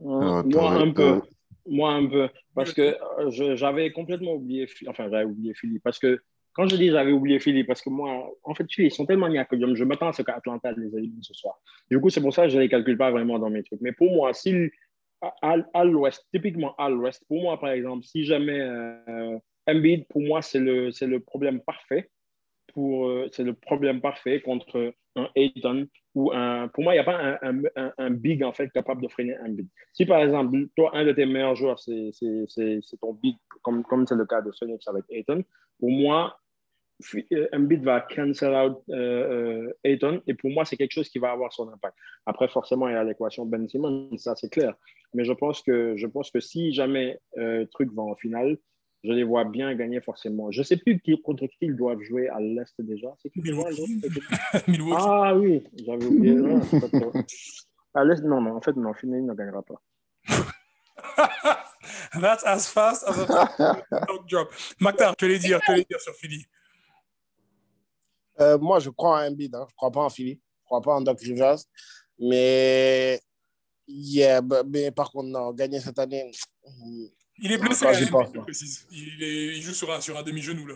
Moi Euh, un peu. Moi un peu. Parce que euh, j'avais complètement oublié, enfin j'avais oublié Philly. Parce que quand je dis j'avais oublié Philly, parce que moi, en fait, ils sont tellement maniaques que je m'attends à ce qu'Atlanta les élimine ce soir. Du coup, c'est pour ça que je ne les calcule pas vraiment dans mes trucs. Mais pour moi, si à, à- l'ouest, typiquement à l'ouest, pour moi, par exemple, si jamais euh, Embiid, pour moi, c'est le, le problème parfait. Pour, euh, c'est le problème parfait contre un Ayton ou un. Pour moi, il n'y a pas un, un, un- big en fait capable de freiner un big. Si par exemple, toi, un de tes meilleurs joueurs, c'est, ton big, comme, c'est le cas de Phoenix avec Ayton, pour moi, Embiid va cancel out euh, euh, Ayton et pour moi, c'est quelque chose qui va avoir son impact. Après, forcément, il y a l'équation Ben Simmons, ça c'est clair. Mais je pense que, je pense que si jamais euh, truc va en finale, je les vois bien gagner forcément. Je ne sais plus qui, contre qui ils doivent jouer à l'Est déjà. C'est qui Milwaukee. Ah oui, j'avais oublié. Non, très- à l'Est, non, non, en fait, non, Philly ne gagnera pas. That's as fast as a dog drop. Maktar, tu allais dire, tu allais dire sur Philly. Euh, moi, je crois en Embiid. Hein. Je ne crois pas en Philly. Je ne crois pas en Doc Rivers. Mais, yeah, mais par contre, non, gagner cette année. Il est blessé, hein, je précise. Il, est- il joue sur un, sur un demi-genou, là.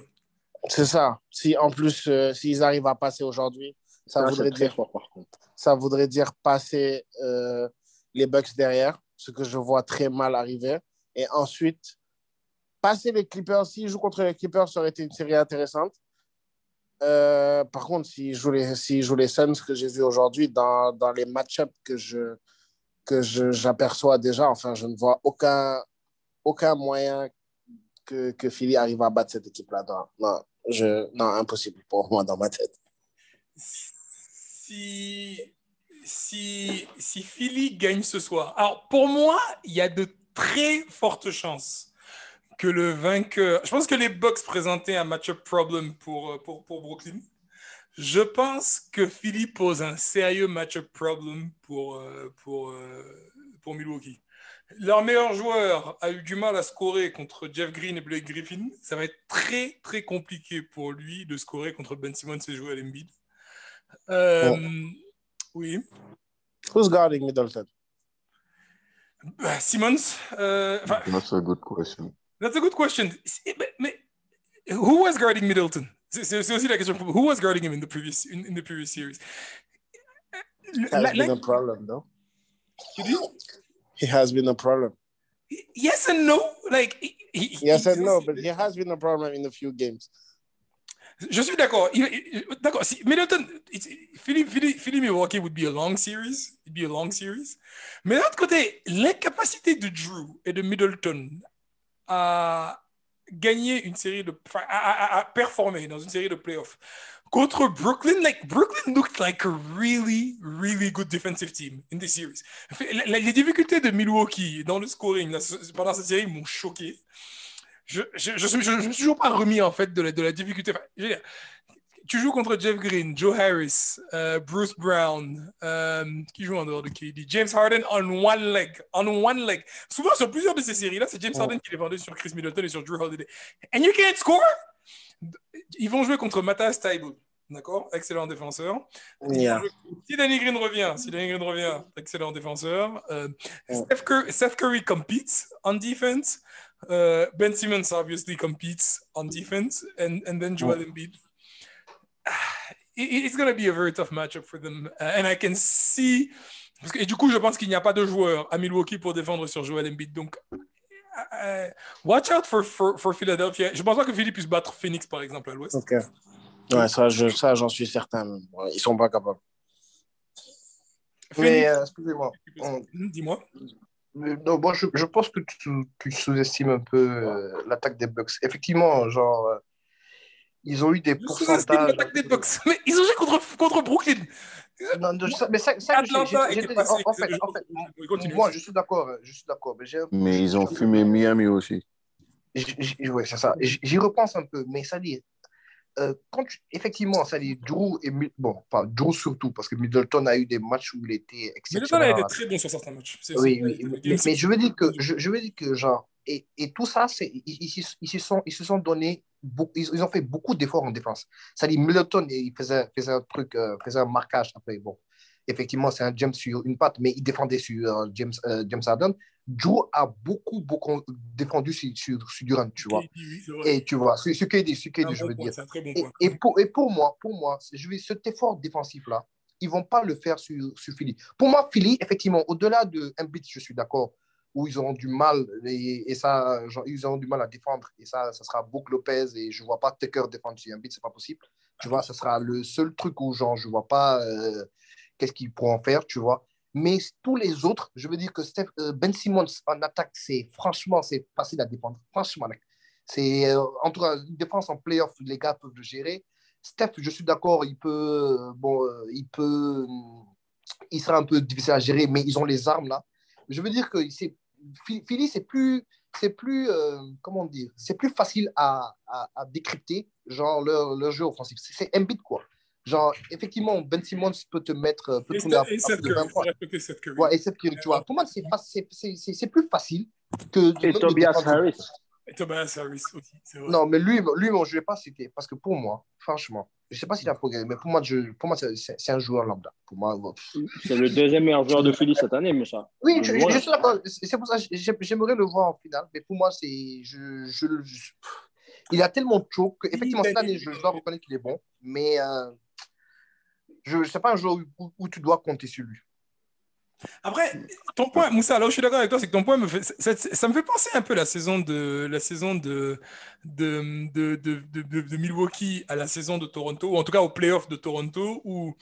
C'est ça. Si en plus, euh, s'ils arrivent à passer aujourd'hui, ça Là, voudrait dire fort, par contre. ça voudrait dire passer euh, les Bucks derrière, ce que je vois très mal arriver. Et ensuite, passer les Clippers. S'ils jouent contre les Clippers, ça aurait été une série intéressante. Euh, par contre, s'ils jouent les, s'ils jouent les Suns, que j'ai vu aujourd'hui dans, dans les match-ups que je que je- j'aperçois déjà, enfin, je ne vois aucun, aucun moyen que, que Philly arrive à battre cette équipe-là. Non, non, je, non, impossible pour moi dans ma tête. Si, si, si Philly gagne ce soir, alors pour moi, il y a de très fortes chances que le vainqueur. Je pense que les Bucks présentaient un match-up problem pour, euh, pour, pour Brooklyn. Je pense que Philly pose un sérieux match-up problem pour, euh, pour, euh, pour Milwaukee. Leur meilleur joueur a eu du mal à scorer contre Jeff Green et Blake Griffin. Ça va être très, très compliqué pour lui de scorer contre Ben Simmons et Joel Embiid. Euh, Oui. Who's guarding Middleton? Bah, Simmons, euh, That's a good question. that's a good question. Mais, mais who was guarding Middleton? C'est aussi la question. Who was guarding him in the previous, in, in the previous series? Has La- been la- a problem, though. tu dis? Has been a problem. Yes and no. Like, he- Yes he- and no, but he has been a problem in a few games. Je suis d'accord. D'accord. Si Middleton, it's- Philly, Philly, Philly Milwaukee would be a long series. It'd be a long series. Mais d'un autre côté, l'incapacité de Drew et de Middleton à gagner une série de, à- à performer dans une série de playoffs contre Brooklyn, like Brooklyn looked like a really, really good defensive team in this series. Les difficultés de Milwaukee dans le scoring là, pendant cette série m'ont choqué je, je me suis toujours pas remis en fait de la, de la difficulté. Enfin, je veux dire, tu joues contre Jeff Green, Joe Harris, euh, Bruce Brown, euh, qui joue en dehors de KD, James Harden on one leg, on one leg. Souvent sur plusieurs de ces séries-là, c'est James Harden qui les vendait sur Chris Middleton et sur Drew Holiday. And you can't score? Ils vont jouer contre Matthias Thybulle. D'accord? Excellent défenseur. Yeah. Si Danny Green revient, si Danny Green revient, excellent défenseur. Euh, Steph, Curry, Seth Curry competes on defense. Uh, ben Simmons obviously competes on defense, and, and then Joel Embiid. It- it's going to be a very tough matchup for them. Uh, and I can see. Parce que, et du coup, je pense qu'il n'y a pas de joueur à Milwaukee pour défendre sur Joel Embiid. Donc, uh, watch out for, for, for Philadelphia. Je pense pas que Philly puisse battre Phoenix, par exemple, à l'ouest. Ok. Ouais, ça, je, ça, j'en suis certain. Ils sont pas capables. Mais euh, excusez-moi. on- dis-moi. Non, moi, je, je pense que tu, tu sous-estimes un peu euh, l'attaque des Bucks. Effectivement, genre, euh, ils ont eu des Je sous-estime pourcentages. l'attaque des Bucks. Mais ils ont joué contre, contre Brooklyn. Non, non, ça- mais ça, ça, passé. en, en fait, en fait, Oui, continue. moi, je suis d'accord, je suis d'accord. Mais, j'ai- Mais ils ont fumé Miami aussi. Ouais, c'est ça. J'y repense un peu, mais ça dit, euh, quand tu- effectivement, ça dit, Drew et bon, pas Drew surtout, parce que Middleton a eu des matchs où il était exceptionnel. a été très bon sur certains matchs. Oui, oui, mais, je veux dire que, je, je veux dire que genre, et, et tout ça, c'est, ils, ils, se sont, ils se sont donné, ils ont fait beaucoup d'efforts en défense. Ça dit, Middleton, il faisait, faisait un truc, euh, faisait un marquage après, bon, effectivement, c'est un James sur une patte, mais il défendait sur euh, James, euh, James Harden. Drew a beaucoup, beaucoup défendu sur, sur, sur Durant, tu vois. Oui, oui. Et tu vois, sur KD, sur C'est KD, un je veux point, dire. Bon Et, pour, et pour moi, pour moi, je vais, cet effort défensif-là, ils vont pas le faire sur, sur Philly. Pour moi, Philly, effectivement, au-delà de Embiid, je suis d'accord, où ils auront du mal, et, et ça, genre, ils auront du mal à défendre, et ça, ça sera Brook Lopez, et je vois pas Tucker défendre sur Embiid, c'est pas possible. Tu vois, ça sera le seul truc où, genre, je vois pas euh, qu'est-ce qu'ils pourront faire, tu vois. Mais tous les autres, je veux dire que Steph- euh, Ben Simmons en attaque, c'est franchement, c'est facile à défendre. Franchement, c'est euh, entre une défense en playoff, les gars peuvent le gérer. Steph, je suis d'accord, il peut, euh, bon, euh, il peut, il sera un peu difficile à gérer, mais ils ont les armes là. Je veux dire que Philly, c'est plus, c'est plus, comment dire, c'est plus facile à, à, décrypter, genre leur, leur jeu offensif. C'est c'est Embiid quoi. Genre, effectivement, Ben Simmons peut te mettre, euh, peut Et tourner à, et plus de Curry, 20 faut points. respecter Seth Curry. Ouais, et Curry, tu vois. Pour moi, c'est fa- c'est- c'est- c'est- c'est plus facile que Et Tobias Harris. Et Tobias Harris aussi, c'est vrai. Non, mais lui, lui, mon je vais pas citer. Parce que pour moi, franchement, je sais pas s'il a progressé, mais pour moi, je, pour moi c'est- c'est c'est un joueur lambda. Pour moi, bon. C'est le deuxième meilleur joueur de Philly cette année, mais ça. Oui, je, suis d'accord. C'est pour ça j'aimerais le voir en finale. Mais pour moi, c'est. Je, je, je- il a tellement de choke que, effectivement, cette année, je, je dois reconnaître qu'il est bon. Mais euh, je ne sais pas un joueur où, tu dois compter sur lui. Après, ton point, Moussa, là où je suis d'accord avec toi, c'est que ton point me fait, ça, me fait penser un peu la saison de la saison de, de- de- de Milwaukee à la saison de Toronto, ou en tout cas au playoff de Toronto, où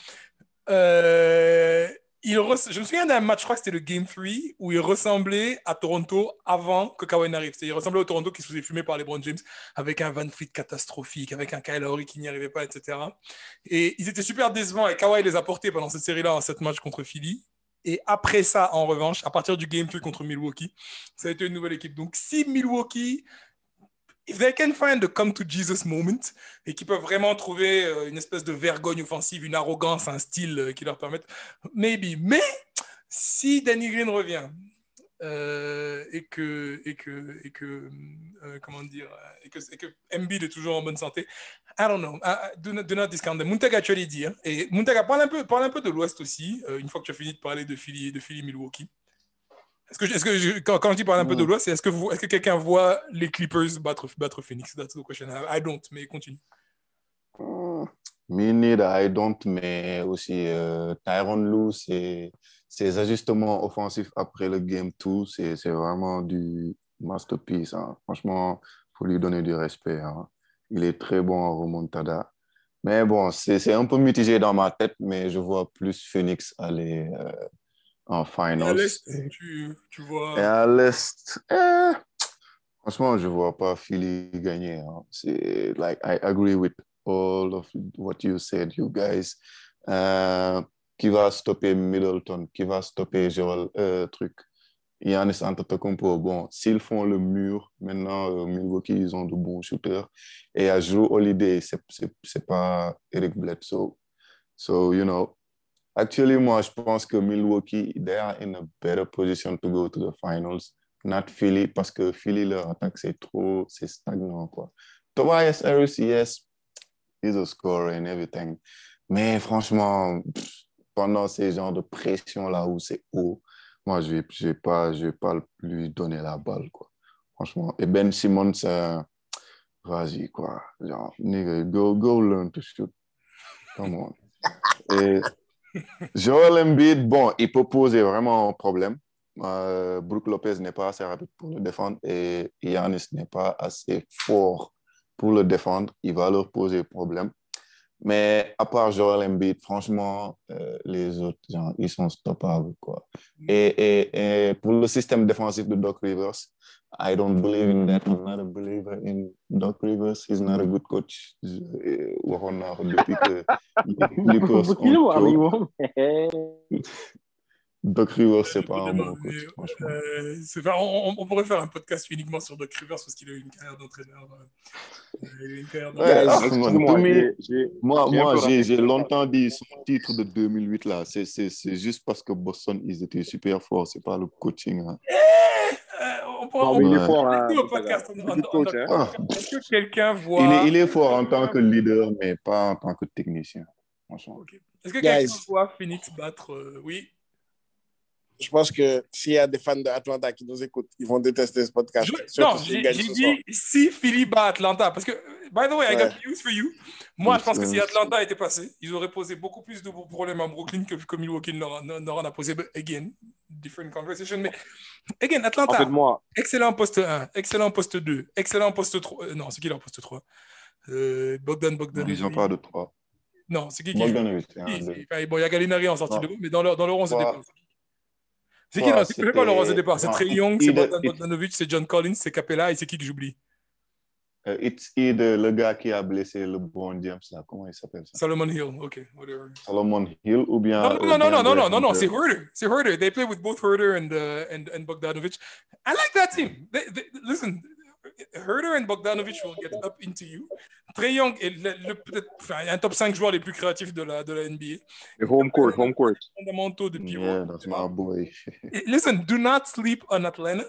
euh, je me souviens d'un match, je crois que c'était le Game 3, où il ressemblait à Toronto avant que Kawhi n'arrive. Il ressemblait au Toronto qui se faisait fumer par LeBron James, avec un Van Fleet catastrophique, avec un Kyle Lowry qui n'y arrivait pas, etc. Et ils étaient super décevants, et Kawhi les a portés pendant cette série-là en 7 matchs contre Philly. Et après ça, en revanche, à partir du Game 3 contre Milwaukee, ça a été une nouvelle équipe. Donc, si Milwaukee, if they can find the come to Jesus moment, et qu'ils peuvent vraiment trouver euh, une espèce de vergogne offensive, une arrogance, un style euh, qui leur permette, maybe. Mais si Danny Green revient, euh, et que, et que, et que comment dire, et que, Embiid est toujours en bonne santé, I don't know. Uh, do, not, do not discount them. Muntaga, tu allais dire. Et Muntaga, parle un peu, parle un peu de l'Ouest aussi, une fois que tu as fini de parler de Philly, de Philly Milwaukee. Est-ce que, est-ce que je- quand, quand je dis parler un peu de l'Ouest, c'est est-ce que, vous- est-ce que quelqu'un voit les Clippers battre, battre Phoenix? That's the question. I, don't, mais continue. Me neither, I don't, mais aussi euh, Lue, c'est ses ajustements offensifs après le Game 2, c'est c'est vraiment du masterpiece. hein. Franchement, il faut lui donner du respect. hein. Il est très bon en remontada. Mais bon, c'est c'est un peu mitigé dans ma tête, mais je vois plus Phoenix aller euh, en Et à finals. l'Est, tu, tu vois. Et à l'Est, eh, franchement, je vois pas Philly gagner. hein. C'est like I agree with all of what you said, you guys. Euh, qui va stopper Middleton, qui va stopper Joel, euh, truc? Giannis Antetokounmpo. Bon, s'ils font le mur, maintenant euh, Milwaukee, ils ont de bons shooters. Et à Drew Holiday, c'est c'est c'est pas Eric Bledsoe. So, you know, Actually, moi, je pense que Milwaukee, they are in a better position to go to the finals. Not Philly, parce que Philly, leur attaque, c'est trop, c'est stagnant, quoi. Tobias Harris, yes, he's a scorer and everything. Mais franchement, pff, pendant ces genres de pression-là où c'est haut, moi, je vais, je vais pas, je vais pas lui donner la balle, quoi. Franchement. Et Ben Simmons, euh, vas-y, quoi. Genre, nigga, go, go learn to shoot. Come on. Et Joel Embiid, bon, il peut poser vraiment un problème. Euh, Lopez n'est pas assez rapide pour le défendre et Giannis n'est pas assez fort pour le défendre. Il va leur poser problème. Mais à part Joel Embiid, franchement, euh, les autres, genre, ils sont stoppables, quoi. Et, et, et pour le système défensif de Doc Rivers, I don't believe in that. I'm not a believer in Doc Rivers. He's not a good coach. Je- waxoon naa ko depuis que Clippers ont Doc Rivers, c'est pas un bon coach, franchement. euh, pas- on, pourrait faire un podcast uniquement sur Doc Rivers parce qu'il a eu une carrière d'entraîneur. euh, il a eu une carrière Ouais, d'entraîneur. man, Excuse-moi, 2000 j'ai- j'ai- Moi, moi j'ai longtemps dit son titre de 2008 là. C'est c'est- c'est juste parce que Boston, ils étaient super forts. C'est pas le coaching. hein. Euh, on pourra- Non, il est fort, hein, podcast Est-ce que quelqu'un voit. il, est, il est fort en tant que leader, mais pas en tant que technicien. Est-ce que quelqu'un Guys. voit Phoenix battre euh, Oui? Je pense que s'il y a des fans d'Atlanta qui nous écoutent, ils vont détester ce podcast. Je- non, j'ai dit si Philly bat Atlanta. Parce que, by the way, I got news for you. Moi, je pense que si Atlanta était passé, ils auraient posé beaucoup plus de problèmes à Brooklyn que, que Milwaukee n'en a posé. But again, different conversation. Mais, again, En Atlanta, fait, moi, excellent poste 1, excellent poste 2, excellent poste 3. euh, non, c'est qui leur poste 3 euh, Bogdan Bogdan. Ils n'ont pas de 3. Non, c'est qui qui c'est- enfin, Bon, il y a Gallinari en sortie Non. de mais dans leur, dans leur 11 de Trois. C'est qui non, C'est pas 11 de c'était- départ. C'est Trey Young, c'est Bogdan Bogdanovic, c'est John Collins, c'est Capella et c'est qui que j'oublie? Euh, it's either le gars qui a blessé le bon James, là. Comment il s'appelle ça? Solomon Hill. Ok, whatever. Solomon Hill ou bien. Non, non, non, non, non, non, non, non, c'est Herder. C'est Herder. They play with both Herder and, uh, and, and Bogdanovic. I like that team. They, they, listen, Herder and Bogdanovic will get up into you. Trey Young est le, le- peut-être enfin, un top 5 joueurs les plus créatifs de la, de la NBA. le home court, home court. Fondamentaux de pivot. Yeah, that's my boy. Listen, do not sleep on Atlanta.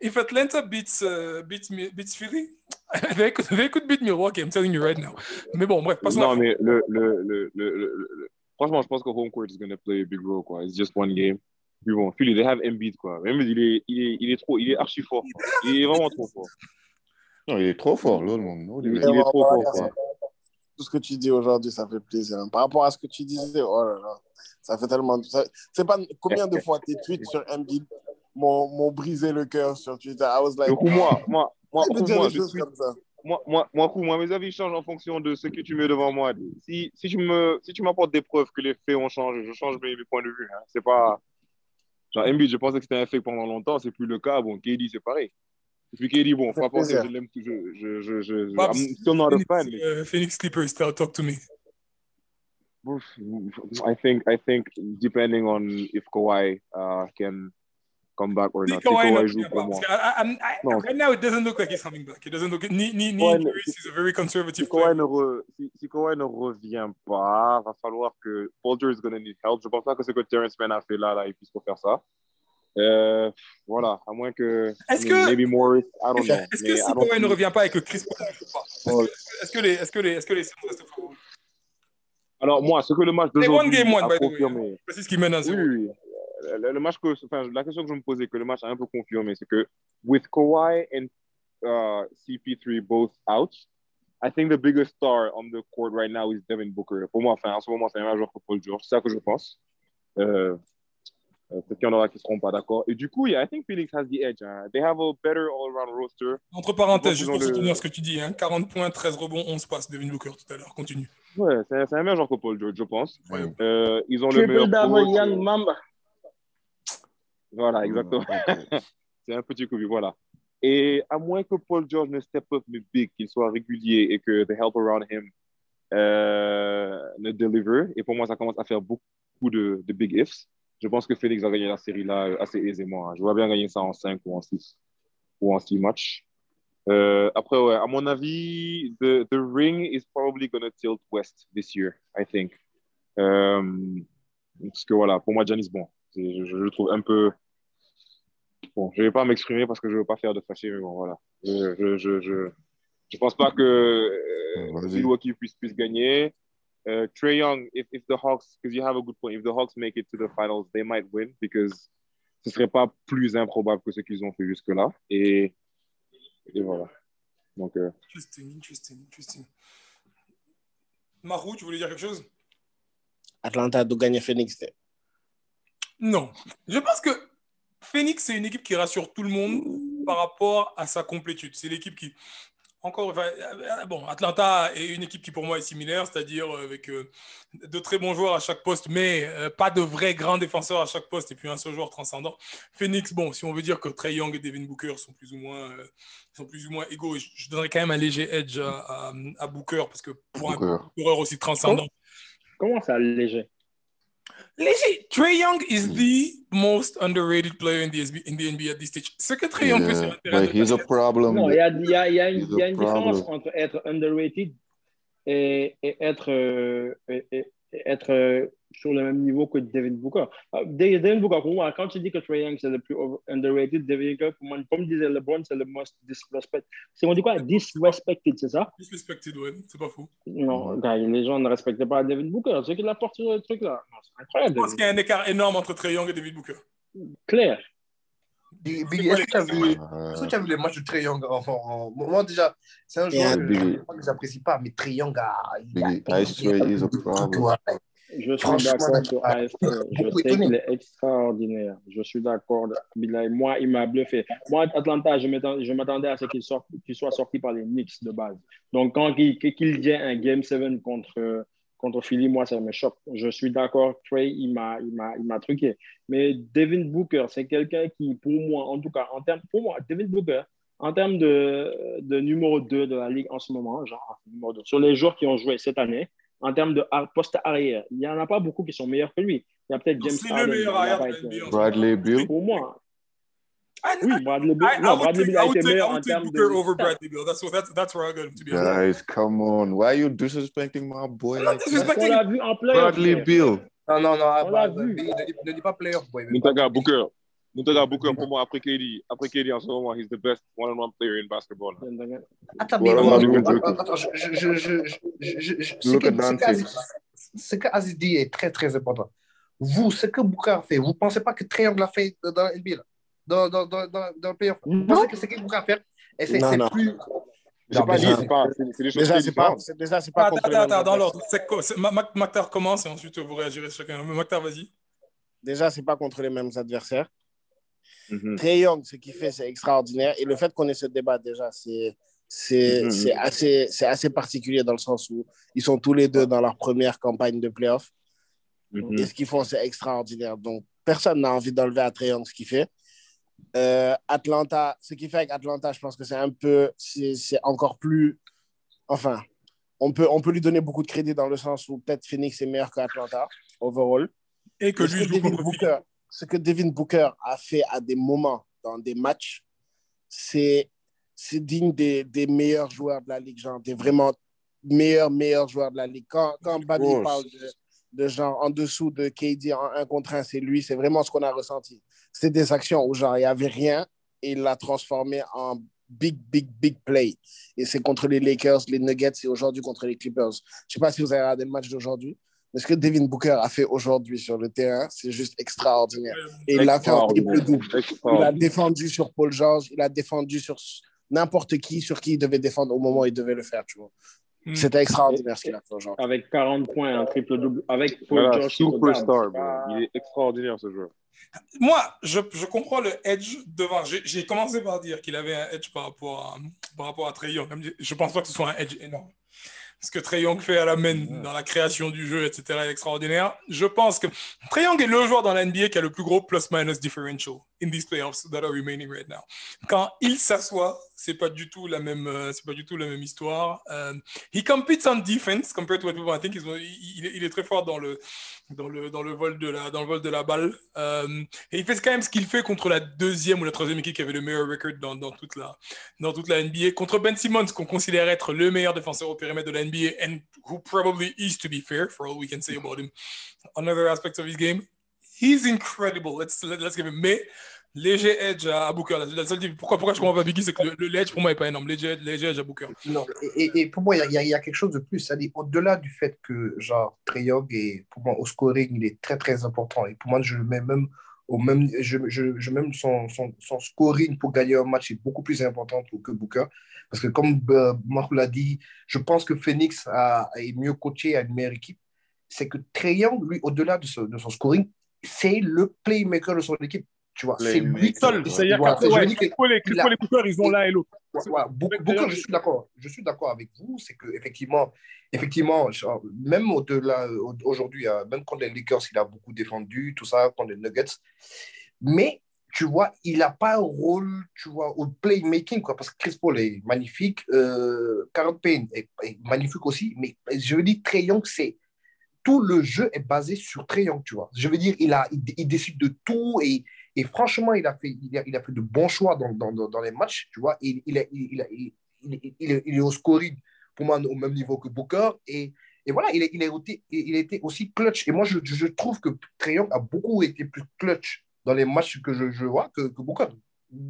If Atlanta beats, uh, beats, beats Philly, they could, they could beat Milwaukee, I'm telling you right now. Mais bon, bref, passons Non, à mais le, le, le, le, le- le- franchement, je pense que home court is going to play a big role, quoi. It's just one game. Puis bon, Philly, they have Embiid, quoi. Embiid, il est, il est, il est trop, il est archi fort. quoi. Il est vraiment trop fort. Non, il est trop fort, là, le monde. Il, Il il est trop fort, quoi. Tout ce que tu dis aujourd'hui, ça fait plaisir. Par rapport à ce que tu disais, oh là là, ça fait tellement. ça- C'est pas combien de fois tes tweets sur Embiid m'ont m'ont brisé le cœur sur Twitter. I was like, Du coup, moi, moi, moi, dire moi, je suis, moi, moi, moi, moi, mes avis changent en fonction de ce que tu mets devant moi. Si, si tu me, si tu m'apportes des preuves que les faits ont changé, je change mes, mes points de vue. Hein. C'est pas, genre, Embiid, je pensais que c'était un fait pendant longtemps, c'est plus le cas. Bon, KD, c'est pareil. Et puis KD, bon, je l'aime, je, je, je, je, je, Babs, I'm still not a fan. mais- uh, Phoenix Clippers, tell- talk to me. I think I think depending on if Kawhi uh, can come back or not. Si Kawhi ne joue revient pour pas, moi. parce que I- I- I'm- I- Non. right now, it doesn't look like he's coming back. It doesn't look ni ni ni Kawhi ne- Lewis is a very Si conservative Kawhi, player. ne re- si, si Kawhi ne revient pas, va falloir que Paul George is need help. Je pense pas que ce que Terrence Mann a fait là, là, il puisse faire ça. Euh, voilà, à moins que Est-ce que- maybe Morris, I don't know. Est-ce que si Kawhi ne revient pas et que Chris Paul ne joue pas, est-ce que- les est-ce que les est-ce que les Suns restent favoris Alors moi, ce que le match C'est one game one, a by the way. confirmé. C'est ce qui mène à zéro. oui, oui. Le, le match que, enfin, la question que je me posais, que le match a un peu confirmé, c'est que with Kawhi and uh, CP3 both out, I think the biggest star on the court right now is Devin Booker. Pour moi, enfin, en ce moment, c'est un meilleur joueur que Paul George. C'est ça que je pense. Euh, euh, Peut-être qu'il y en aura qui ne seront pas d'accord. Et du coup, yeah, I think Phoenix has the edge. hein. They have a better all-around roster. Entre parenthèses, juste pour le- soutenir ce que tu dis, hein, 40 points, 13 rebonds, 11 passes, Devin Booker tout à l'heure. Continue. Ouais, c'est un, meilleur joueur que Paul George, je pense. Ouais. Euh, ils ont le meilleur double Mamba? Voilà, exactement. C'est un petit coup, voilà. Et à moins que Paul George ne step up mais big, qu'il soit régulier et que the help around him euh, ne deliver, et pour moi, ça commence à faire beaucoup de, de big ifs, je pense que Félix va gagner la série là assez aisément. hein. Je vois bien gagner ça en 5 ou en 6 ou en 6 matchs. Euh, après, ouais, à mon avis, the, the ring is probably going to tilt west this year, I think. Euh, parce que voilà, pour moi, Giannis, bon, je, je le trouve un peu. Bon, je ne vais pas m'exprimer parce que je ne veux pas faire de fâché, mais bon, voilà. Je je, je, je, je pense pas que euh. Milwaukee puisse, puisse gagner. Uh, Trey Young, if, if the Hawks, because you have a good point, if the Hawks make it to the finals, they might win because ce serait pas plus improbable que ce qu'ils ont fait jusque-là. Et, et voilà. Donc, euh, Interesting, interesting, interesting. Marou, tu voulais dire quelque chose? Atlanta doit gagner Phoenix. Non. Je pense que Phoenix, c'est une équipe qui rassure tout le monde par rapport à sa complétude. C'est l'équipe qui, encore, enfin, euh, bon, Atlanta est une équipe qui pour moi est similaire, c'est-à-dire euh, avec euh, de très bons joueurs à chaque poste, mais euh, pas de vrais grands défenseurs à chaque poste et puis un seul joueur transcendant. Phoenix, bon, si on veut dire que Trey Young et Devin Booker sont plus ou moins, euh, sont plus ou moins égaux, je, je donnerais quand même un léger edge à, à- à Booker parce que pour un joueur aussi transcendant. Comment ça, léger? Léger, Trey Young is the most underrated player in the, SB in the NBA at this stage. Ce que Trey Young fait sur Yeah, un terrain but he's a problem. Non, il y a, il y a, il y a une, a y a une différence problem. entre être underrated et, et être, euh, et, et- et être euh, sur le même niveau que Devin Booker. Euh, Devin Booker, pour moi, quand tu dis que Trae Young c'est le plus underrated, Devin Booker, pour moi, comme disait LeBron, c'est le most disrespected. C'est on dit quoi? Disrespected, c'est ça? disrespected, ouais, c'est pas fou. Non, gars, les gens ne respectaient pas Devin Booker. Ceux qui l'apportent sur le truc là, non, c'est Je incroyable. pense qu'il y a un écart énorme entre Trey Young et David Booker. Clair. Biggie, est-ce que tu as vu, Euh, les matchs de Trey Young en, en- Moi, déjà, c'est un Yeah, joueur que je pas que j'apprécie pas, mais Trey Young a. il a- il a- a problem. Ouais. Je suis d'accord sur ah, AFP. Je sais qu'il est extraordinaire. Je suis d'accord. Moi, il m'a bluffé. Moi, Atlanta, je m'attendais à ce qu'il soit sorti par les Knicks de base. Donc, quand il, qu'il y ait un Game 7 contre, contre Philly, moi, ça me choque. Je suis d'accord. Trey, il m'a truqué. Mais Devin Booker, c'est quelqu'un qui, pour moi, en tout cas, en termes, pour moi, Devin Booker, en termes de, de numéro 2 de la ligue en ce moment, genre numéro 2, sur les joueurs qui ont joué cette année, en termes de poste arrière, il n'y en a pas beaucoup qui sont meilleurs que lui. Il y a peut-être James c'est le Harden. meilleur arrière de Bradley Bill. Pour moi, I, oui, I, Bradley Bill, I, I Bradley I a été meilleur en termes de over. Bradley Bill. That's what that's that's where I got him to be. Guys, come on. Why you disrespecting my boy I'm like disrespecting. l'a vu en playoff. Bradley. Bill. Non, non, non. ah, On l'a vu. Biggie, Ne dis- pas playoff, boy. mais Muntaga pas- Booker. Muntaga Booker, pour moi, après KD, après KD en ce moment, he's the best one-on-one player in basketball. Attends, mais ce que- Aziz- dit est très, très important. Vous, ce que Booker a fait, vous ne pensez pas que Trey Young l'a fait dans la NBA, dans, dans, dans, dans, dans le playoff Vous Non. pensez que ce que Booker a fait, et c'est Non, c'est non. plus... Non, pas dit, c'est pas, c'est des choses Déjà, c'est pas, déjà, c'est pas Attends, attends, dans l'ordre. Mactar commence et ensuite vous réagirez chacun. Mactar, vas-y. Déjà, c'est pas contre les mêmes adversaires. Mhm. Trey Young, ce qu'il fait, c'est extraordinaire. Et le fait qu'on ait ce débat, déjà, c'est c'est Mhm. c'est assez, c'est assez particulier dans le sens où ils sont tous les deux dans leur première campagne de playoff. Mhm. Et ce qu'ils font, c'est extraordinaire. Donc, personne n'a envie d'enlever à Young ce qu'il fait. Euh, Atlanta, ce qu'il fait avec Atlanta, je pense que c'est un peu, c'est c'est encore plus, enfin, on peut, on peut lui donner beaucoup de crédit dans le sens où peut-être Phoenix est meilleur qu'Atlanta, overall. Et que lui que, joue. Booker, ce que Devin Booker a fait à des moments dans des matchs, c'est c'est digne des, des meilleurs joueurs de la ligue, genre des vraiment meilleurs, meilleurs joueurs de la ligue. Quand, quand Babi course. parle de, de genre en dessous de KD en un contre un, c'est lui, c'est vraiment ce qu'on a ressenti. C'était des actions où genre il n'y avait rien et il l'a transformé en big, big, big play. Et c'est contre les Lakers, les Nuggets et aujourd'hui contre les Clippers. Je ne sais pas si vous avez regardé le match d'aujourd'hui, mais ce que Devin Booker a fait aujourd'hui sur le terrain, c'est juste extraordinaire. Et il l'a fait en triple-double. Il a défendu sur Paul George, il a défendu sur n'importe qui, sur qui il devait défendre au moment où il devait le faire, tu vois. Hmm. C'était extraordinaire ce qu'il a fait aujourd'hui. Avec 40 points, un triple-double. Avec Paul Voilà, George superstar, pas- Il est extraordinaire, ce joueur. Moi, je, je comprends le edge devant. J'ai commencé par dire qu'il avait un edge par rapport à, par rapport à Trey Young. Je pense pas que ce soit un edge énorme. Ce que Trey Young fait à la main dans la création du jeu, etc., est extraordinaire. Je pense que Trey Young est le joueur dans la NBA qui a le plus gros plus-minus differential in these playoffs that are remaining right now. Quand il s'assoit, c'est pas du tout la même, euh, c'est pas du tout la même histoire. Um, he competes on defense compared to what people I think. Il, il est, très fort dans le, dans le, dans le vol de la, dans le vol de la balle. Euh, et il fait quand même ce qu'il fait contre la deuxième ou la troisième équipe qui avait le meilleur record dans, dans, toute, la, dans toute la NBA. Contre Ben Simmons, qu'on considère être le meilleur défenseur au périmètre de la NBA and who probably is to be fair for all we can say about him on other aspects of his game. He's incredible. Let's, let- let's give him. Mais léger edge à, à Booker. La, seule, pourquoi, pourquoi je comprends pas Biggie, c'est que le, le edge pour moi est pas énorme. Léger, edge à Booker. Non, et, pour moi, il y a- quelque chose de plus. Au-delà du fait que, genre, Trey est, pour moi, au scoring, il est très, très important. Et pour moi, je le mets même au même, je, je, je même son, son, scoring pour gagner un match est beaucoup plus important que Booker. Parce que, comme euh, Marc l'a dit, je pense que Phoenix a, est mieux coaché, a une meilleure équipe. C'est que Trey lui, au-delà de son scoring, c'est le playmaker de son équipe. Tu vois, c'est lui. Seul, c'est-à-dire qu'après, ouais, et Cooper, ils ont l'un et l'autre. D'ailleurs, je suis d'accord. Je suis d'accord avec vous. C'est que effectivement, effectivement, même au-delà au- aujourd'hui, euh, même contre les Lakers, il a beaucoup défendu, tout ça, contre les Nuggets. Mais tu vois, il n'a pas un rôle, tu vois, au playmaking, quoi, parce que Chris Paul est magnifique, euh, Payne est, est magnifique aussi, mais je veux dire, Trey Young, c'est tout le jeu est basé sur Trey Young, tu vois. Je veux dire, il, a, il, il décide de tout et, et franchement, il a, fait, il, a, il a fait de bons choix dans, dans, dans les matchs, tu vois. Il, il, a- il, a- il, il- il est, il est au scoring, pour moi, au même niveau que Booker. Et, et voilà, il, est, il, a été, il a été aussi clutch. Et moi, je, je trouve que Trey Young a beaucoup été plus clutch dans les matchs que je, je vois que, que Booker.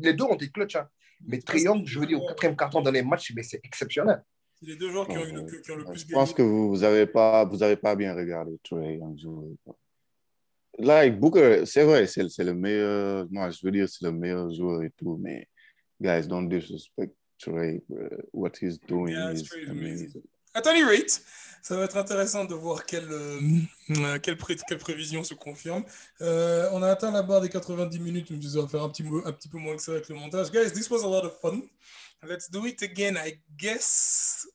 Les deux ont été clutch. hein. Mais Trey Young, je veux dire, au quatrième carton dans les matchs, mais c'est exceptionnel. C'est les deux joueurs qui ont, eu le, qui ont le plus Je gagné. pense que vous vous avez pas vous avez pas bien regardé Trey Young jouer. Like Booker, c'est vrai, c'est le meilleur. Moi, je veux dire, c'est le meilleur joueur et tout, mais guys, don't disrespect Trey. What he's doing Yeah, is amazing. At any rate, ça va être intéressant de voir quelle, euh, quelle, pré- quelle prévision se confirme. Euh, on a atteint la barre des 90 minutes, donc ça va faire un petit, un petit peu moins que ça avec le montage. Guys, this was a lot of fun. Let's do it again, I guess,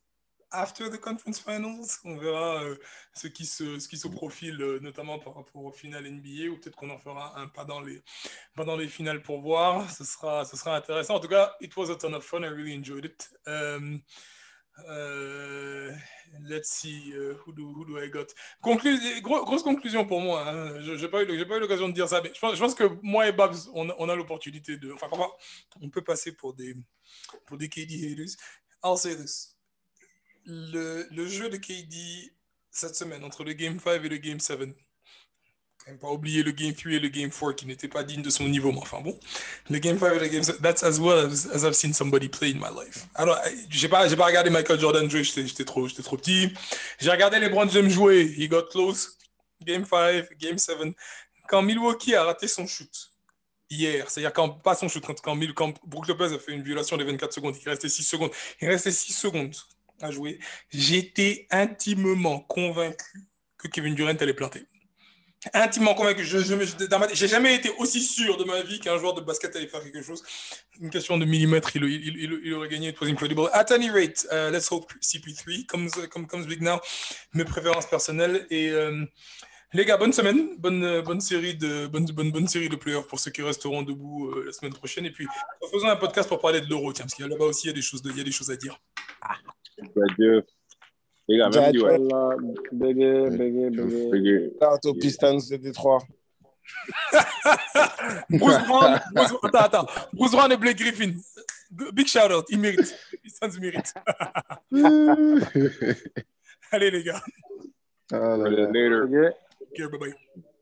after the conference finals. On verra euh, ce, qui se, profile, euh, notamment par rapport au final NBA, ou peut-être qu'on en fera un pas dans les, finales pour voir. Ce sera, intéressant. En tout cas, it was a ton of fun. I really enjoyed it. Um, euh, let's see, uh, who, do, who I got? Conclu gros- grosse conclusion pour moi. hein. Je n'ai pas eu, l'occasion de dire ça, mais je pense, que moi et Babs, on, a- l'opportunité de. Enfin, on peut passer pour des, pour des KD haters. I'll say this. Le, jeu de KD cette semaine, entre le Game 5 et le Game 7, quand même pas oublier le Game 3 et le Game 4 qui n'étaient pas dignes de son niveau, mais enfin bon. Le Game 5 et le Game 7, that's as well as, I've seen somebody play in my life. Alors, I- j'ai pas, pas regardé Michael Jordan jouer, j'étais trop, trop petit. J'ai regardé LeBron James jouer, he got close. Game 5, Game 7. Quand Milwaukee a raté son shoot hier, c'est-à-dire quand, pas son shoot, quand, quand, quand Brook Lopez a fait une violation des 24 secondes, il restait 6 secondes, il restait 6 secondes jouer, j'étais intimement convaincu que Kevin Durant allait planter intimement convaincu. Je, j'ai jamais été aussi sûr de ma vie qu'un joueur de basket allait faire quelque chose. Une question de millimètres, il, aurait gagné. It was incredible. At any rate, uh, let's hope CP3 comes, comes, comes big now. Mes préférences personnelles. Et euh, les gars, bonne semaine. Bonne, euh, série de, bonne, bonne, bonne série de playoffs pour ceux qui resteront debout euh, la semaine prochaine. Et puis, faisons un podcast pour parler de l'euro, parce qu'il là-bas aussi, y a des choses, de- il y a des choses à dire. Adieu. Les gars, même. Inch'Allah, Bégué, bégué, bégué. Bégué. Shout aux Pistons de Détroit. Bruce Brown, Bruce- attends, attends. Bruce Brown et Blake Griffin. Big shout out, ils méritent. Les Suns méritent. Allez les gars. Later. Bégué. Ok, bye bye.